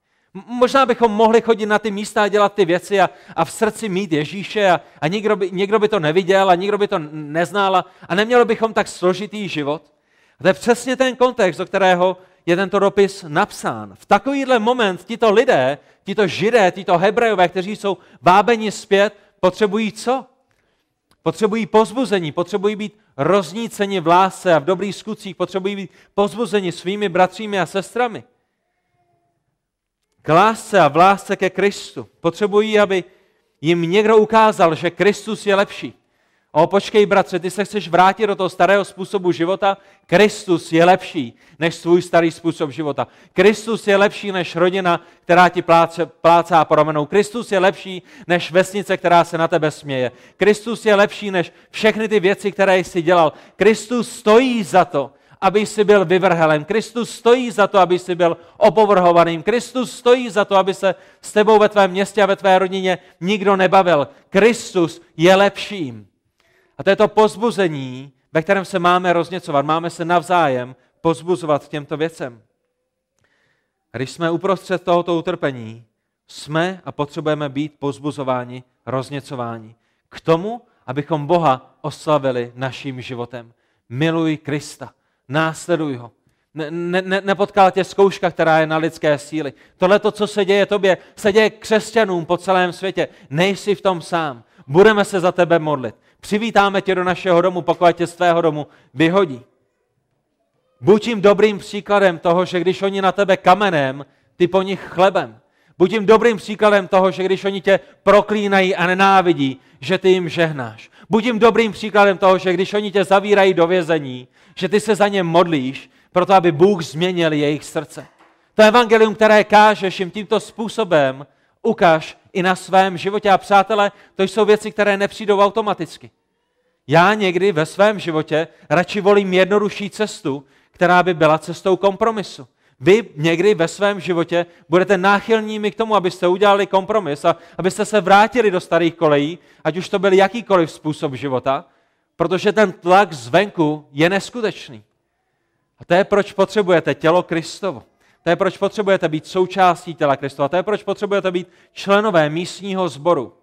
Možná bychom mohli chodit na ty místa a dělat ty věci a, a v srdci mít Ježíše a, a někdo, by, někdo by to neviděl a nikdo by to neznal a, a neměli bychom tak složitý život. A to je přesně ten kontext, do kterého je tento dopis napsán. V takovýhle moment tito lidé, tito židé, tito hebrejové, kteří jsou vábeni zpět, potřebují co? Potřebují pozbuzení, potřebují být rozníceni v lásce a v dobrých skutcích, potřebují být pozbuzeni svými bratřími a sestrami. K lásce a v lásce ke Kristu. Potřebují, aby jim někdo ukázal, že Kristus je lepší. O, počkej, bratře, ty se chceš vrátit do toho starého způsobu života? Kristus je lepší než svůj starý způsob života. Kristus je lepší než rodina, která ti pláce, plácá po ramenou. Kristus je lepší než vesnice, která se na tebe směje. Kristus je lepší než všechny ty věci, které jsi dělal. Kristus stojí za to, aby jsi byl vyvrhelen. Kristus stojí za to, aby jsi byl opovrhovaným. Kristus stojí za to, aby se s tebou ve tvém městě a ve tvé rodině nikdo nebavil. Kristus je lepším. A to je to pozbuzení, ve kterém se máme rozněcovat. Máme se navzájem pozbuzovat těmto věcem. A když jsme uprostřed tohoto utrpení, jsme a potřebujeme být pozbuzováni, rozněcováni. K tomu, abychom Boha oslavili naším životem. Miluj Krista, následuj ho. Ne, ne, nepotkala tě zkouška, která je na lidské síly. Tohle, to, co se děje tobě, se děje křesťanům po celém světě. Nejsi v tom sám. Budeme se za tebe modlit. Přivítáme tě do našeho domu, pokud tě z tvého domu vyhodí. Buď jim dobrým příkladem toho, že když oni na tebe kamenem, ty po nich chlebem. Buď jim dobrým příkladem toho, že když oni tě proklínají a nenávidí, že ty jim žehnáš. Buď jim dobrým příkladem toho, že když oni tě zavírají do vězení, že ty se za ně modlíš, proto aby Bůh změnil jejich srdce. To evangelium, které kážeš jim tímto způsobem, ukaž i na svém životě. A přátelé, to jsou věci, které nepřijdou automaticky. Já někdy ve svém životě radši volím jednodušší cestu, která by byla cestou kompromisu. Vy někdy ve svém životě budete náchylními k tomu, abyste udělali kompromis a abyste se vrátili do starých kolejí, ať už to byl jakýkoliv způsob života, protože ten tlak zvenku je neskutečný. A to je, proč potřebujete tělo Kristovo. To je, proč potřebujete být součástí těla Kristova. To je, proč potřebujete být členové místního sboru.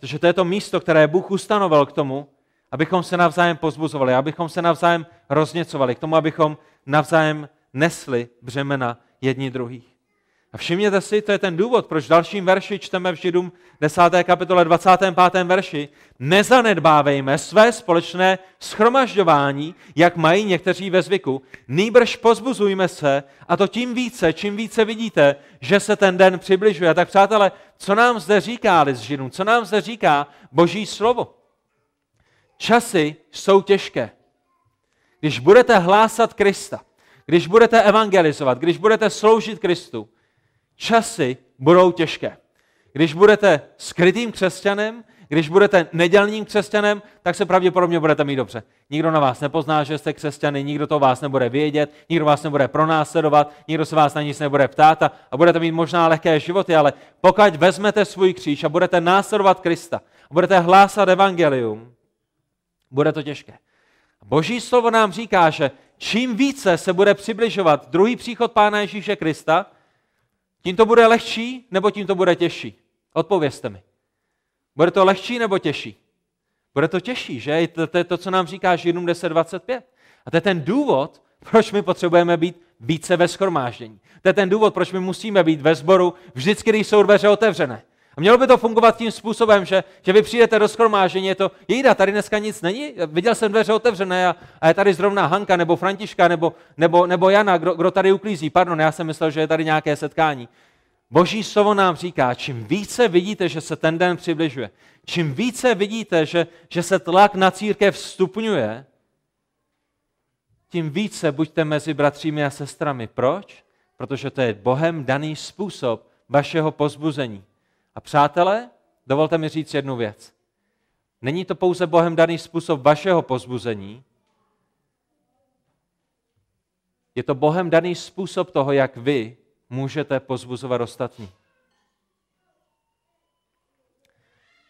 Protože to je to místo, které Bůh ustanovil k tomu, abychom se navzájem pozbuzovali, abychom se navzájem rozněcovali, k tomu, abychom navzájem nesli břemena jedni druhých. A všimněte si, to je ten důvod, proč v dalším verši čteme v Židům 10. kapitole 25. verši, nezanedbávejme své společné schromažďování, jak mají někteří ve zvyku, nýbrž pozbuzujme se a to tím více, čím více vidíte, že se ten den přibližuje. Tak přátelé, co nám zde říká list Židům, co nám zde říká Boží slovo? Časy jsou těžké. Když budete hlásat Krista, když budete evangelizovat, když budete sloužit Kristu, časy budou těžké. Když budete skrytým křesťanem, když budete nedělným křesťanem, tak se pravděpodobně budete mít dobře. Nikdo na vás nepozná, že jste křesťany, nikdo to vás nebude vědět, nikdo vás nebude pronásledovat, nikdo se vás na nic nebude ptát a, a budete mít možná lehké životy, ale pokud vezmete svůj kříž a budete následovat Krista, a budete hlásat evangelium, bude to těžké. Boží slovo nám říká, že čím více se bude přibližovat druhý příchod Pána Ježíše Krista, tím to bude lehčí nebo tím to bude těžší? Odpovězte mi. Bude to lehčí nebo těžší? Bude to těžší, že? To, to je to, co nám říká Židům 10.25. A to je ten důvod, proč my potřebujeme být více ve schromáždění. To je ten důvod, proč my musíme být ve sboru vždycky, když jsou dveře otevřené. A mělo by to fungovat tím způsobem, že, že vy přijdete do schromáždění, je to, jejda, tady dneska nic není, viděl jsem dveře otevřené a, a je tady zrovna Hanka nebo Františka nebo, nebo, nebo Jana, kdo, kdo tady uklízí. Pardon, já jsem myslel, že je tady nějaké setkání. Boží slovo nám říká, čím více vidíte, že se ten den přibližuje, čím více vidíte, že, že se tlak na církev stupňuje, tím více buďte mezi bratřími a sestrami. Proč? Protože to je Bohem daný způsob vašeho pozbuzení. A přátelé, dovolte mi říct jednu věc. Není to pouze Bohem daný způsob vašeho pozbuzení, je to Bohem daný způsob toho, jak vy můžete pozbuzovat ostatní.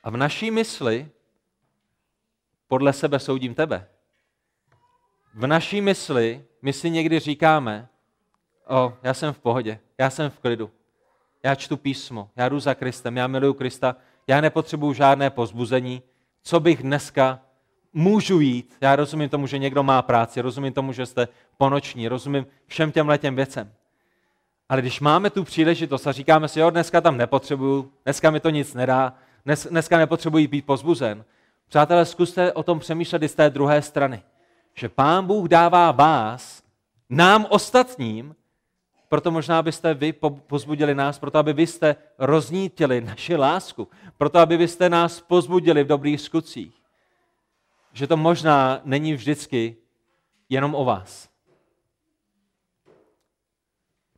A v naší mysli, podle sebe soudím tebe, v naší mysli my si někdy říkáme, o, já jsem v pohodě, já jsem v klidu, já čtu písmo, já jdu za Kristem, já miluju Krista, já nepotřebuju žádné pozbuzení, co bych dneska můžu jít. Já rozumím tomu, že někdo má práci, rozumím tomu, že jste ponoční, rozumím všem těm letěm věcem. Ale když máme tu příležitost a říkáme si, jo, dneska tam nepotřebuju, dneska mi to nic nedá, dnes, dneska nepotřebuji být pozbuzen. Přátelé, zkuste o tom přemýšlet i z té druhé strany. Že Pán Bůh dává vás, nám ostatním, proto možná byste vy pozbudili nás, proto aby vy jste roznítili naši lásku, proto aby vy jste nás pozbudili v dobrých skutcích. Že to možná není vždycky jenom o vás.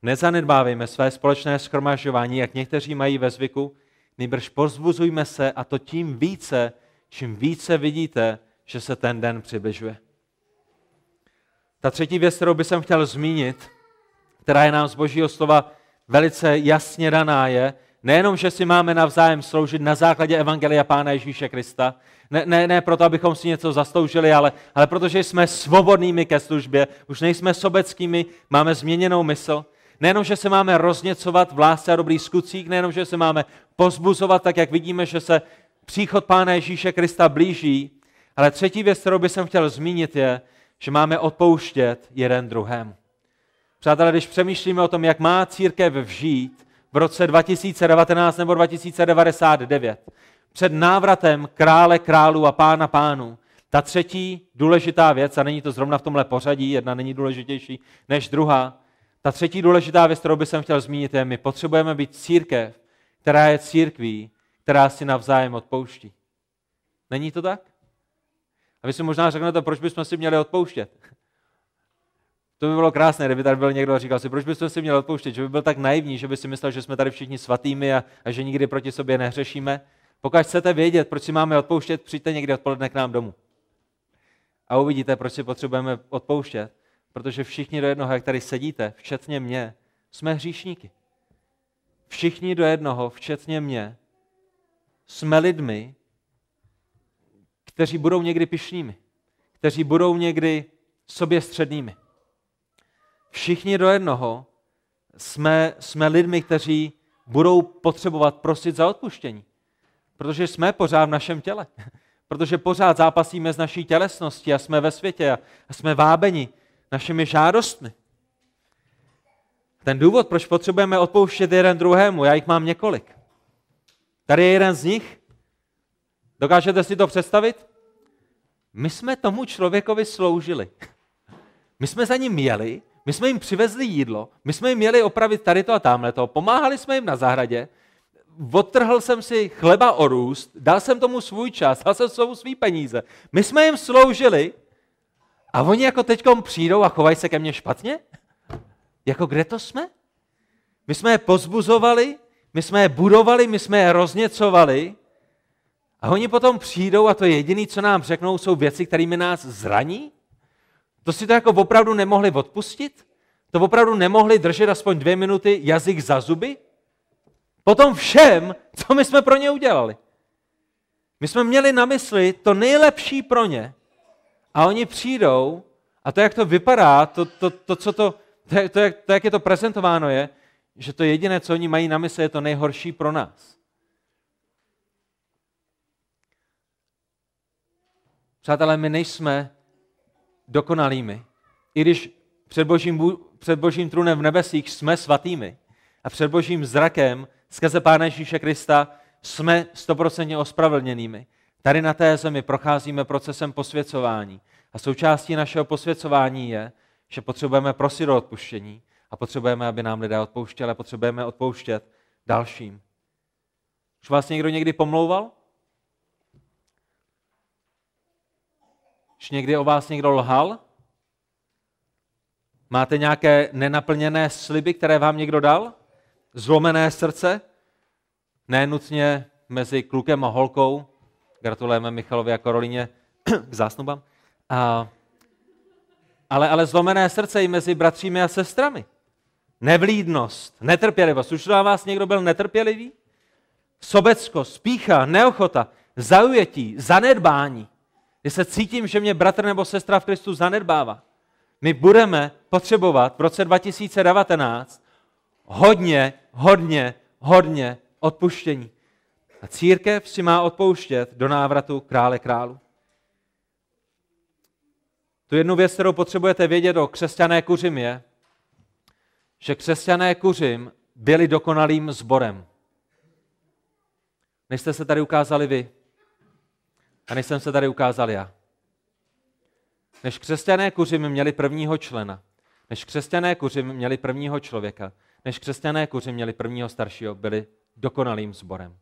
Nezanedbávejme své společné schromažďování, jak někteří mají ve zvyku, nejbrž pozbuzujme se a to tím více, čím více vidíte, že se ten den přibližuje. Ta třetí věc, kterou bych chtěl zmínit, která je nám z božího slova velice jasně daná, je, nejenom, že si máme navzájem sloužit na základě Evangelia Pána Ježíše Krista, ne, ne, ne proto, abychom si něco zasloužili, ale, ale protože jsme svobodnými ke službě, už nejsme sobeckými, máme změněnou mysl, Nejenom, že se máme rozněcovat v lásce a dobrých skutcích, nejenom, že se máme pozbuzovat, tak jak vidíme, že se příchod Pána Ježíše Krista blíží, ale třetí věc, kterou bych chtěl zmínit, je, že máme odpouštět jeden druhému. Přátelé, když přemýšlíme o tom, jak má církev vžít v roce 2019 nebo 2099, před návratem krále králů a pána pánů, ta třetí důležitá věc, a není to zrovna v tomhle pořadí, jedna není důležitější než druhá, ta třetí důležitá věc, kterou bych chtěl zmínit, je, my potřebujeme být církev, která je církví, která si navzájem odpouští. Není to tak? A vy si možná řeknete, proč bychom si měli odpouštět. To by bylo krásné, kdyby tady byl někdo a říkal si, proč bychom si měli odpouštět, že by byl tak naivní, že by si myslel, že jsme tady všichni svatými a, a že nikdy proti sobě nehřešíme. Pokud chcete vědět, proč si máme odpouštět, přijďte někdy odpoledne k nám domů. A uvidíte, proč si potřebujeme odpouštět. Protože všichni do jednoho, jak tady sedíte, včetně mě, jsme hříšníky. Všichni do jednoho, včetně mě, jsme lidmi, kteří budou někdy pišnými, kteří budou někdy sobě střednými. Všichni do jednoho jsme, jsme lidmi, kteří budou potřebovat prosit za odpuštění. Protože jsme pořád v našem těle. Protože pořád zápasíme s naší tělesností a jsme ve světě a jsme vábeni našimi žádostmi. Ten důvod, proč potřebujeme odpouštět jeden druhému, já jich mám několik. Tady je jeden z nich. Dokážete si to představit? My jsme tomu člověkovi sloužili. My jsme za ním jeli, my jsme jim přivezli jídlo, my jsme jim měli opravit tady to a tamhle to, pomáhali jsme jim na zahradě, odtrhl jsem si chleba o růst, dal jsem tomu svůj čas, dal jsem tomu svý peníze. My jsme jim sloužili a oni jako teďkom přijdou a chovají se ke mně špatně? Jako kde to jsme? My jsme je pozbuzovali, my jsme je budovali, my jsme je rozněcovali a oni potom přijdou a to jediné, co nám řeknou, jsou věci, kterými nás zraní? To si to jako opravdu nemohli odpustit? To opravdu nemohli držet aspoň dvě minuty jazyk za zuby? Potom všem, co my jsme pro ně udělali. My jsme měli na mysli to nejlepší pro ně a oni přijdou a to, jak to vypadá, to, to, to co to, to, to, jak, to, jak je to prezentováno, je, že to jediné, co oni mají na mysli, je to nejhorší pro nás. Přátelé, my nejsme dokonalými. I když před božím, před božím trůnem v nebesích jsme svatými a před božím zrakem skrze Pána Ježíše Krista jsme stoprocentně ospravedlněnými. Tady na té zemi procházíme procesem posvěcování. A součástí našeho posvěcování je, že potřebujeme prosit o odpuštění a potřebujeme, aby nám lidé odpouštěli a potřebujeme odpouštět dalším. Už vás někdo někdy pomlouval? Už někdy o vás někdo lhal? Máte nějaké nenaplněné sliby, které vám někdo dal? Zlomené srdce? Nenutně mezi klukem a holkou. Gratulujeme Michalovi a Karolině k zásnubám. A, ale, ale zlomené srdce i mezi bratřími a sestrami. Nevlídnost, netrpělivost. Už na vás někdo byl netrpělivý? Sobecko, spícha, neochota, zaujetí, zanedbání. Kdy se cítím, že mě bratr nebo sestra v Kristu zanedbává. My budeme potřebovat v roce 2019 hodně, hodně, hodně odpuštění. A církev si má odpouštět do návratu krále králu. Tu jednu věc, kterou potřebujete vědět o křesťané kuřim je, že křesťané kuřim byli dokonalým sborem. Než jste se tady ukázali vy a než jsem se tady ukázal já. Než křesťané kuřim měli prvního člena, než křesťané kuřim měli prvního člověka, než křesťané kuřim měli prvního staršího, byli dokonalým sborem.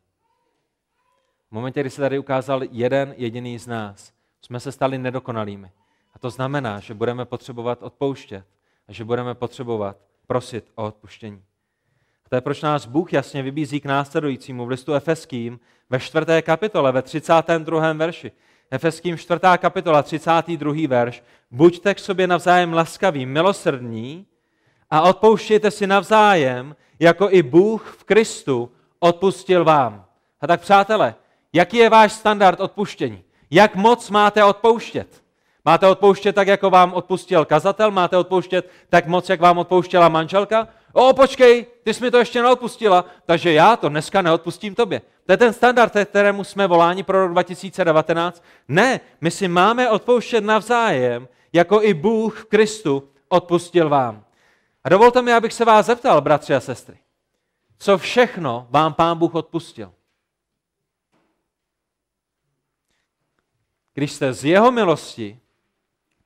V momentě, kdy se tady ukázal jeden jediný z nás, jsme se stali nedokonalými. A to znamená, že budeme potřebovat odpouštět a že budeme potřebovat prosit o odpuštění. To je proč nás Bůh jasně vybízí k následujícímu v listu Efeským ve čtvrté kapitole, ve 32. verši. Efeským 4. kapitola, 32. verš. Buďte k sobě navzájem laskaví, milosrdní a odpouštějte si navzájem, jako i Bůh v Kristu odpustil vám. A tak přátelé, jaký je váš standard odpuštění? Jak moc máte odpouštět? Máte odpouštět tak, jako vám odpustil kazatel? Máte odpouštět tak moc, jak vám odpouštěla manželka? O, počkej, ty jsi mi to ještě neodpustila, takže já to dneska neodpustím tobě. To je ten standard, kterému jsme voláni pro rok 2019. Ne, my si máme odpouštět navzájem, jako i Bůh v Kristu odpustil vám. A dovolte mi, abych se vás zeptal, bratři a sestry, co všechno vám Pán Bůh odpustil? Když jste z jeho milosti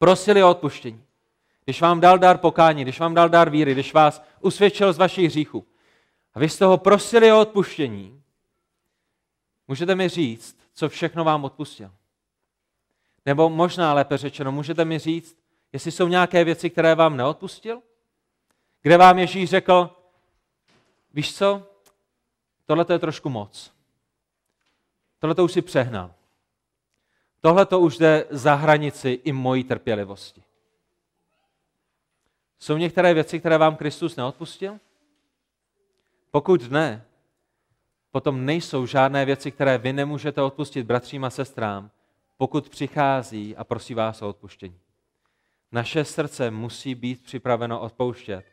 prosili o odpuštění, když vám dal dar pokání, když vám dal dar víry, když vás usvědčil z vašich hříchů a vy jste ho prosili o odpuštění, můžete mi říct, co všechno vám odpustil. Nebo možná lépe řečeno, můžete mi říct, jestli jsou nějaké věci, které vám neodpustil? Kde vám Ježíš řekl, víš co, tohle je trošku moc. Tohle to už si přehnal. Tohle to už jde za hranici i mojí trpělivosti. Jsou některé věci, které vám Kristus neodpustil? Pokud ne, potom nejsou žádné věci, které vy nemůžete odpustit bratřím a sestrám pokud přichází a prosí vás o odpuštění. Naše srdce musí být připraveno odpouštět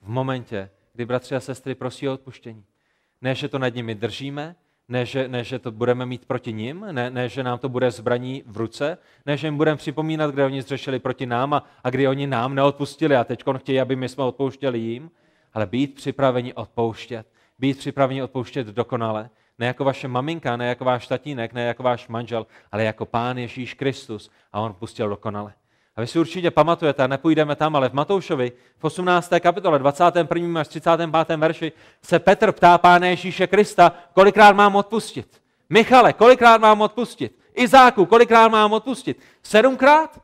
v momentě, kdy bratři a sestry prosí o odpuštění. Ne, že to nad nimi držíme, ne že, ne, že to budeme mít proti nim, ne, ne, že nám to bude zbraní v ruce, ne, že jim budeme připomínat, kde oni zřešili proti nám a, a kdy oni nám neodpustili a teď chtějí, aby my jsme odpouštěli jim, ale být připraveni odpouštět. Být připraveni odpouštět dokonale. Ne jako vaše maminka, ne jako váš tatínek, ne jako váš manžel, ale jako Pán Ježíš Kristus a on pustil dokonale. Vy si určitě pamatujete, nepůjdeme tam, ale v Matoušovi v 18. kapitole 21. až 35. verši se Petr ptá Pána Ježíše Krista, kolikrát mám odpustit. Michale, kolikrát mám odpustit? Izáku, kolikrát mám odpustit? Sedmkrát?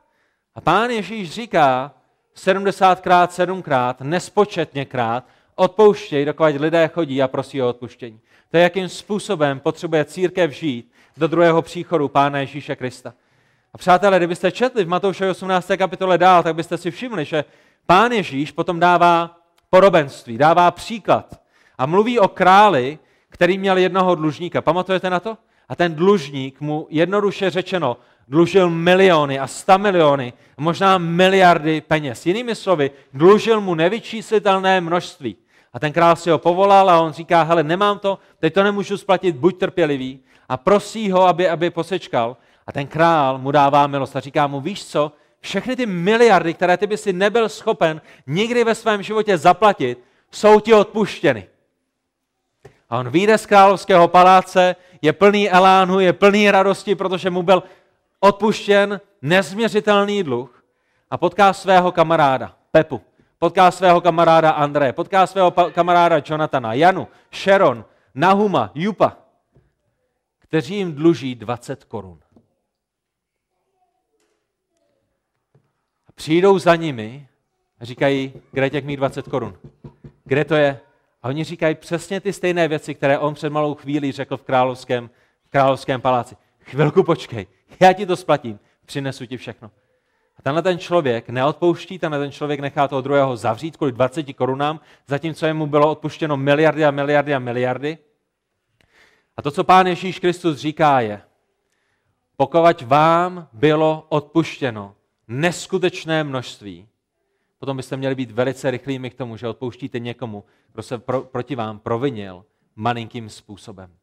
A pán Ježíš říká, 70krát, sedmkrát, nespočetněkrát, odpouštěj, dokud lidé chodí a prosí o odpuštění. To je, jakým způsobem potřebuje církev žít do druhého příchodu Pána Ježíše Krista. A přátelé, kdybyste četli v Matoušovi 18. kapitole dál, tak byste si všimli, že pán Ježíš potom dává porobenství, dává příklad a mluví o králi, který měl jednoho dlužníka. Pamatujete na to? A ten dlužník mu jednoduše řečeno dlužil miliony a sta miliony, možná miliardy peněz. Jinými slovy, dlužil mu nevyčíslitelné množství. A ten král si ho povolal a on říká, hele, nemám to, teď to nemůžu splatit, buď trpělivý. A prosí ho, aby, aby posečkal. A ten král mu dává milost a říká mu, víš co, všechny ty miliardy, které ty by si nebyl schopen nikdy ve svém životě zaplatit, jsou ti odpuštěny. A on vyjde z královského paláce, je plný elánu, je plný radosti, protože mu byl odpuštěn nezměřitelný dluh a potká svého kamaráda Pepu, potká svého kamaráda Andreje, potká svého kamaráda Jonathana, Janu, Sharon, Nahuma, Jupa, kteří jim dluží 20 korun. Přijdou za nimi a říkají, kde těch mých 20 korun? Kde to je? A oni říkají přesně ty stejné věci, které on před malou chvílí řekl v královském, v královském paláci. Chvilku počkej, já ti to splatím, přinesu ti všechno. A tenhle ten člověk neodpouští, tenhle ten člověk nechá toho druhého zavřít kvůli 20 korunám, zatímco jemu bylo odpuštěno miliardy a miliardy a miliardy. A to, co pán Ježíš Kristus říká, je, pokud vám bylo odpuštěno, neskutečné množství, potom byste měli být velice rychlými k tomu, že odpouštíte někomu, kdo se pro, proti vám provinil malinkým způsobem.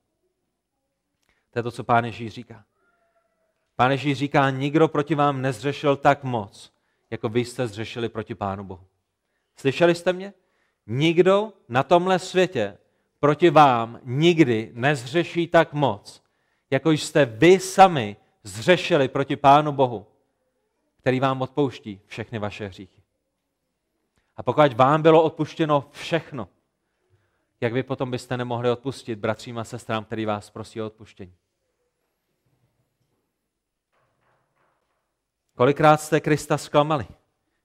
To je to, co pán Ježíš říká. Pán Ježíš říká, nikdo proti vám nezřešil tak moc, jako vy jste zřešili proti Pánu Bohu. Slyšeli jste mě? Nikdo na tomhle světě proti vám nikdy nezřeší tak moc, jako jste vy sami zřešili proti Pánu Bohu který vám odpouští všechny vaše hříchy. A pokud vám bylo odpuštěno všechno, jak vy potom byste nemohli odpustit bratřím a sestrám, který vás prosí o odpuštění? Kolikrát jste Krista zklamali?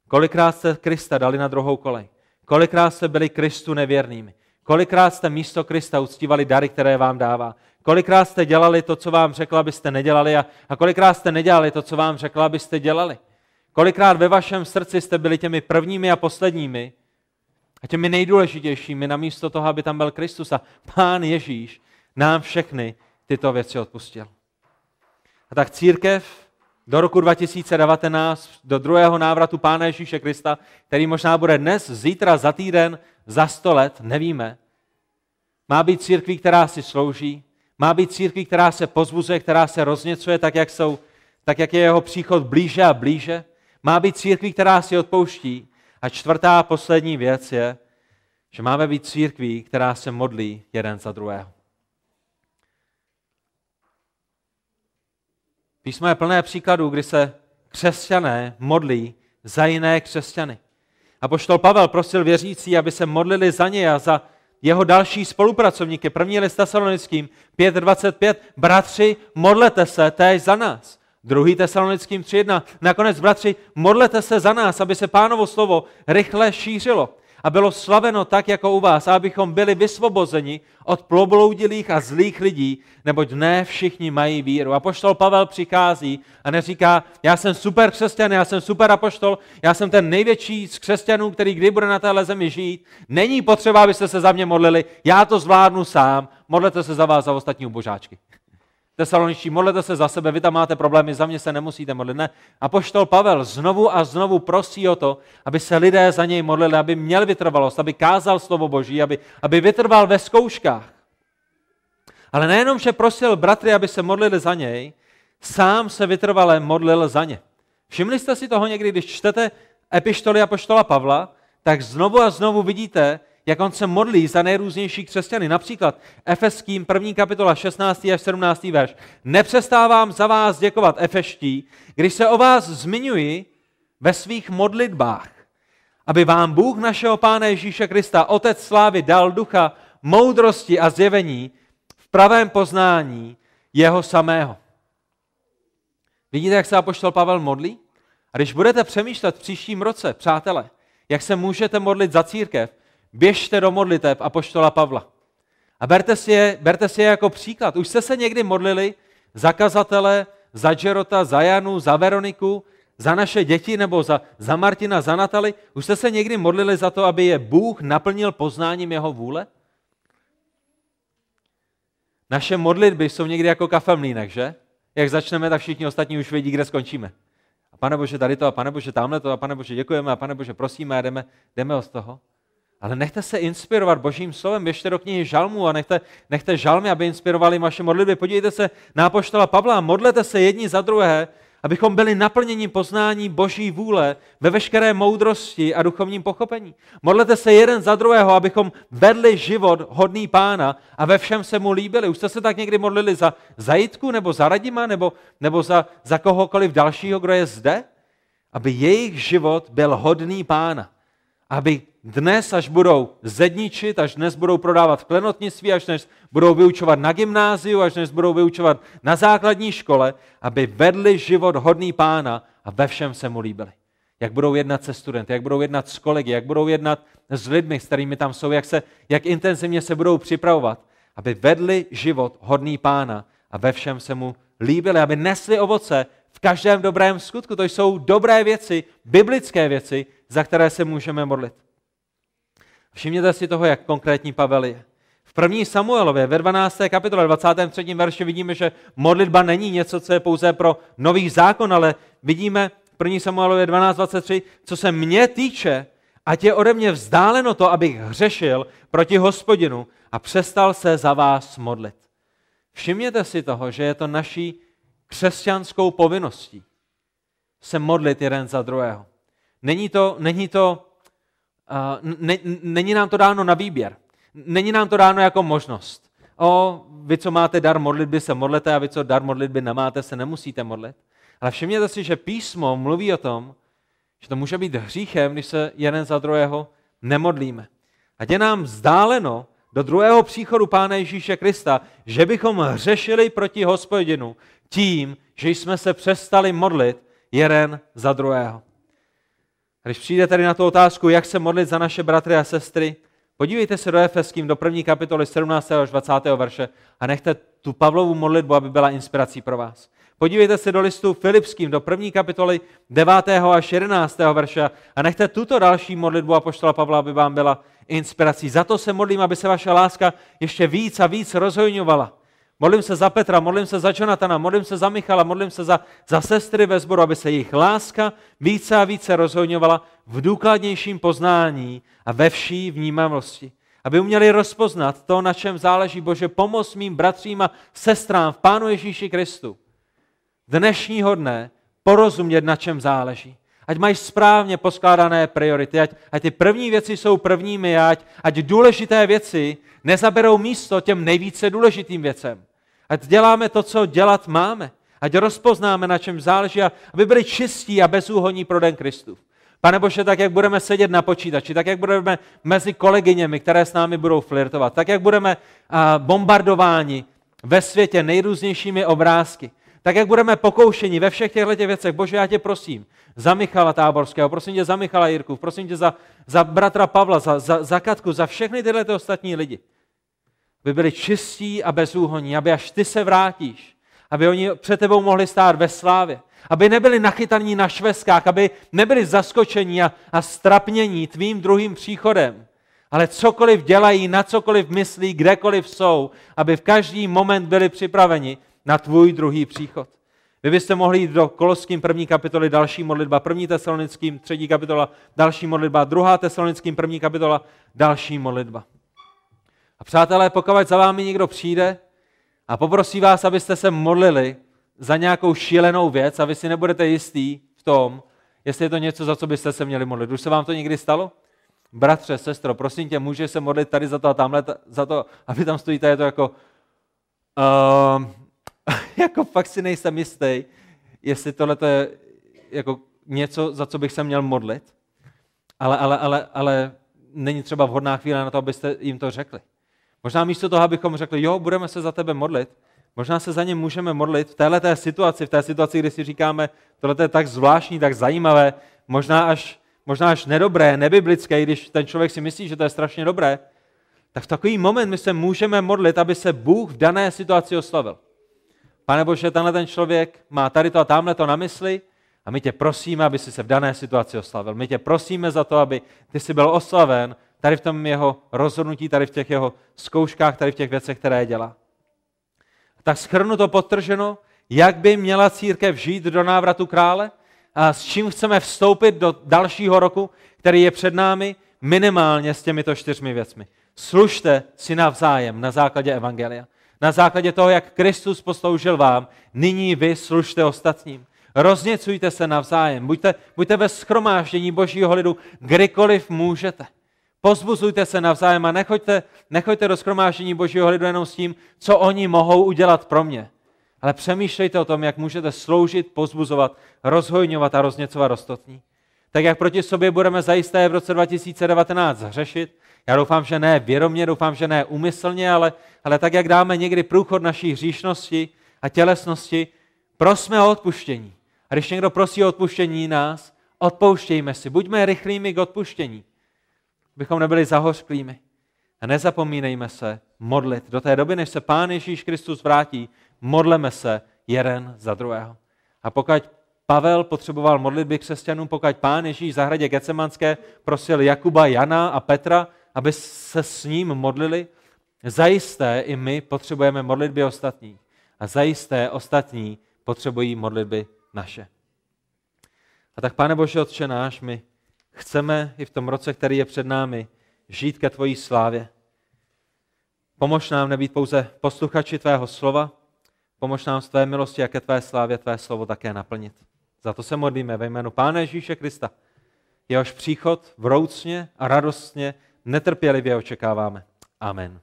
Kolikrát jste Krista dali na druhou kolej? Kolikrát jste byli Kristu nevěrnými? Kolikrát jste místo Krista uctívali dary, které vám dává? Kolikrát jste dělali to, co vám řekla, abyste nedělali a, a kolikrát jste nedělali to, co vám řekla, abyste dělali? Kolikrát ve vašem srdci jste byli těmi prvními a posledními a těmi nejdůležitějšími, namísto toho, aby tam byl Kristus a Pán Ježíš nám všechny tyto věci odpustil. A tak církev do roku 2019, do druhého návratu Pána Ježíše Krista, který možná bude dnes, zítra, za týden, za sto let, nevíme, má být církví, která si slouží, má být církví, která se pozbuzuje, která se rozněcuje, tak jak, jsou, tak jak je jeho příchod blíže a blíže, má být církví, která si odpouští. A čtvrtá poslední věc je, že máme být církví, která se modlí jeden za druhého. Písmo je plné příkladů, kdy se křesťané modlí za jiné křesťany. A poštol Pavel prosil věřící, aby se modlili za ně a za jeho další spolupracovníky. První list Tesalonickým 5.25. Bratři, modlete se též za nás. Druhý tesalonickým 3.1. Nakonec, bratři, modlete se za nás, aby se pánovo slovo rychle šířilo a bylo slaveno tak, jako u vás, a abychom byli vysvobozeni od plobloudilých a zlých lidí, neboť ne všichni mají víru. A poštol Pavel přichází a neříká, já jsem super křesťan, já jsem super apoštol, já jsem ten největší z křesťanů, který kdy bude na téhle zemi žít. Není potřeba, abyste se za mě modlili, já to zvládnu sám, modlete se za vás za ostatní ubožáčky. Tesaloničtí, modlete se za sebe, vy tam máte problémy, za mě se nemusíte modlit. Ne. A poštol Pavel znovu a znovu prosí o to, aby se lidé za něj modlili, aby měl vytrvalost, aby kázal slovo Boží, aby, aby vytrval ve zkouškách. Ale nejenom, že prosil bratry, aby se modlili za něj, sám se vytrvale modlil za ně. Všimli jste si toho někdy, když čtete epištoly poštola Pavla, tak znovu a znovu vidíte, jak on se modlí za nejrůznější křesťany. Například Efeským 1. kapitola 16. až 17. verš. Nepřestávám za vás děkovat, Efeští, když se o vás zmiňuji ve svých modlitbách, aby vám Bůh našeho Pána Ježíše Krista, Otec slávy, dal ducha moudrosti a zjevení v pravém poznání jeho samého. Vidíte, jak se apoštol Pavel modlí? A když budete přemýšlet v příštím roce, přátelé, jak se můžete modlit za církev, běžte do modlitev apoštola Pavla. A berte si, je, berte si je jako příklad. Už jste se někdy modlili za kazatele, za Džerota, za Janu, za Veroniku, za naše děti nebo za, za Martina, za Natali? Už jste se někdy modlili za to, aby je Bůh naplnil poznáním jeho vůle? Naše modlitby jsou někdy jako kafemlínek, že? Jak začneme, tak všichni ostatní už vědí, kde skončíme. A pane Bože, tady to, a pane Bože, tamhle to, a pane Bože, děkujeme, a pane Bože, prosíme a jdeme, jdeme od toho. Ale nechte se inspirovat božím slovem, běžte do knihy žalmů a nechte, nechte žalmy, aby inspirovali vaše modlitby. Podívejte se na apoštola Pavla a modlete se jedni za druhé, abychom byli naplněni poznání boží vůle ve veškeré moudrosti a duchovním pochopení. Modlete se jeden za druhého, abychom vedli život hodný pána a ve všem se mu líbili. Už jste se tak někdy modlili za Zajitku nebo za Radima nebo, nebo za, za kohokoliv dalšího, kdo je zde? Aby jejich život byl hodný pána aby dnes, až budou zedničit, až dnes budou prodávat v klenotnictví, až dnes budou vyučovat na gymnáziu, až dnes budou vyučovat na základní škole, aby vedli život hodný pána a ve všem se mu líbili. Jak budou jednat se studenty, jak budou jednat s kolegy, jak budou jednat s lidmi, s kterými tam jsou, jak, se, jak intenzivně se budou připravovat, aby vedli život hodný pána a ve všem se mu líbili, aby nesli ovoce v každém dobrém skutku. To jsou dobré věci, biblické věci, za které se můžeme modlit. Všimněte si toho, jak konkrétní Pavel je. V první Samuelově ve 12. kapitole 23. verši vidíme, že modlitba není něco, co je pouze pro nový zákon, ale vidíme v první Samuelově 12.23, co se mě týče, ať je ode mě vzdáleno to, abych hřešil proti hospodinu a přestal se za vás modlit. Všimněte si toho, že je to naší křesťanskou povinností se modlit jeden za druhého. Není to, není to, uh, ne, není nám to dáno na výběr. Není nám to dáno jako možnost. O, vy, co máte dar modlitby, se modlete a vy, co dar modlitby nemáte, se nemusíte modlit. Ale všimněte si, že písmo mluví o tom, že to může být hříchem, když se jeden za druhého nemodlíme. Ať je nám vzdáleno do druhého příchodu Pána Ježíše Krista, že bychom hřešili proti hospodinu tím, že jsme se přestali modlit jeden za druhého. Když přijde tady na tu otázku, jak se modlit za naše bratry a sestry, podívejte se do Efeským, do první kapitoly 17. až 20. verše a nechte tu Pavlovu modlitbu, aby byla inspirací pro vás. Podívejte se do listu Filipským, do první kapitoly 9. až 11. verše a nechte tuto další modlitbu a poštola Pavla, aby vám byla inspirací. Za to se modlím, aby se vaše láska ještě víc a víc rozhojňovala Modlím se za Petra, modlím se za Jonatana, modlím se za Michala, modlím se za, za sestry ve sboru, aby se jejich láska více a více rozhodňovala v důkladnějším poznání a ve vší vnímavosti. Aby uměli rozpoznat to, na čem záleží Bože, pomoc mým bratřím a sestrám v Pánu Ježíši Kristu. Dnešního dne porozumět, na čem záleží. Ať mají správně poskládané priority, ať, ať ty první věci jsou prvními, ať, ať důležité věci nezaberou místo těm nejvíce důležitým věcem. Ať děláme to, co dělat máme. Ať rozpoznáme, na čem záleží, aby byli čistí a bezúhonní pro den Kristův. Pane Bože, tak jak budeme sedět na počítači, tak jak budeme mezi kolegyněmi, které s námi budou flirtovat, tak jak budeme bombardováni ve světě nejrůznějšími obrázky, tak jak budeme pokoušeni ve všech těchto věcech, Bože, já tě prosím, za Michala Táborského, prosím tě za Michala Jirku, prosím tě za, za bratra Pavla, za, za, za Katku, za všechny tyhle ty ostatní lidi, aby byli čistí a bezúhonní, aby až ty se vrátíš, aby oni před tebou mohli stát ve slávě, aby nebyli nachytaní na šveskách, aby nebyli zaskočení a, a strapnění tvým druhým příchodem, ale cokoliv dělají, na cokoliv myslí, kdekoliv jsou, aby v každý moment byli připraveni na tvůj druhý příchod. Vy byste mohli jít do Koloským první kapitoly, další modlitba, první tesalonickým, třetí kapitola, další modlitba, druhá tesalonickým, první kapitola, další modlitba. A přátelé, pokud za vámi někdo přijde a poprosí vás, abyste se modlili za nějakou šílenou věc a vy si nebudete jistý v tom, jestli je to něco, za co byste se měli modlit. Už se vám to někdy stalo? Bratře, sestro, prosím tě, může se modlit tady za to a tamhle za to, a vy tam stojíte, je to jako, uh, jako fakt si nejsem jistý, jestli tohle je jako něco, za co bych se měl modlit, ale, ale, ale, ale není třeba vhodná chvíle na to, abyste jim to řekli. Možná místo toho, abychom řekli, jo, budeme se za tebe modlit, možná se za ně můžeme modlit v této situaci, v té situaci, kdy si říkáme, tohle je tak zvláštní, tak zajímavé, možná až, možná až nedobré, nebiblické, když ten člověk si myslí, že to je strašně dobré, tak v takový moment my se můžeme modlit, aby se Bůh v dané situaci oslavil. Pane Bože, tenhle ten člověk má tady to a tamhle to na mysli a my tě prosíme, aby si se v dané situaci oslavil. My tě prosíme za to, aby ty jsi byl oslaven tady v tom jeho rozhodnutí, tady v těch jeho zkouškách, tady v těch věcech, které dělá. Tak schrnu to podtrženo, jak by měla církev žít do návratu krále a s čím chceme vstoupit do dalšího roku, který je před námi, minimálně s těmito čtyřmi věcmi. Služte si navzájem na základě Evangelia. Na základě toho, jak Kristus posloužil vám, nyní vy služte ostatním. Rozněcujte se navzájem, buďte, buďte ve schromáždění božího lidu, kdykoliv můžete. Pozbuzujte se navzájem a nechoďte, nechoďte do schromáždění božího lidu jenom s tím, co oni mohou udělat pro mě. Ale přemýšlejte o tom, jak můžete sloužit, pozbuzovat, rozhojňovat a rozněcovat ostatní. Tak jak proti sobě budeme zajisté v roce 2019 hřešit, já doufám, že ne vědomě, doufám, že ne umyslně, ale, ale tak, jak dáme někdy průchod naší hříšnosti a tělesnosti, prosme o odpuštění. A když někdo prosí o odpuštění nás, odpouštějme si, buďme rychlými k odpuštění, bychom nebyli zahořklými. A nezapomínejme se modlit. Do té doby, než se Pán Ježíš Kristus vrátí, modleme se jeden za druhého. A pokud Pavel potřeboval modlitby křesťanů, pokud Pán Ježíš v zahradě Gecemanské prosil Jakuba, Jana a Petra, aby se s ním modlili, zajisté i my potřebujeme modlitby ostatní. A zajisté ostatní potřebují modlitby naše. A tak, Pane Bože, Otče náš, my chceme i v tom roce, který je před námi, žít ke Tvojí slávě. Pomož nám nebýt pouze posluchači Tvého slova, pomož nám z Tvé milosti a ke Tvé slávě Tvé slovo také naplnit. Za to se modlíme ve jménu Pána Ježíše Krista. Jehož příchod vroucně a radostně netrpělivě očekáváme. Amen.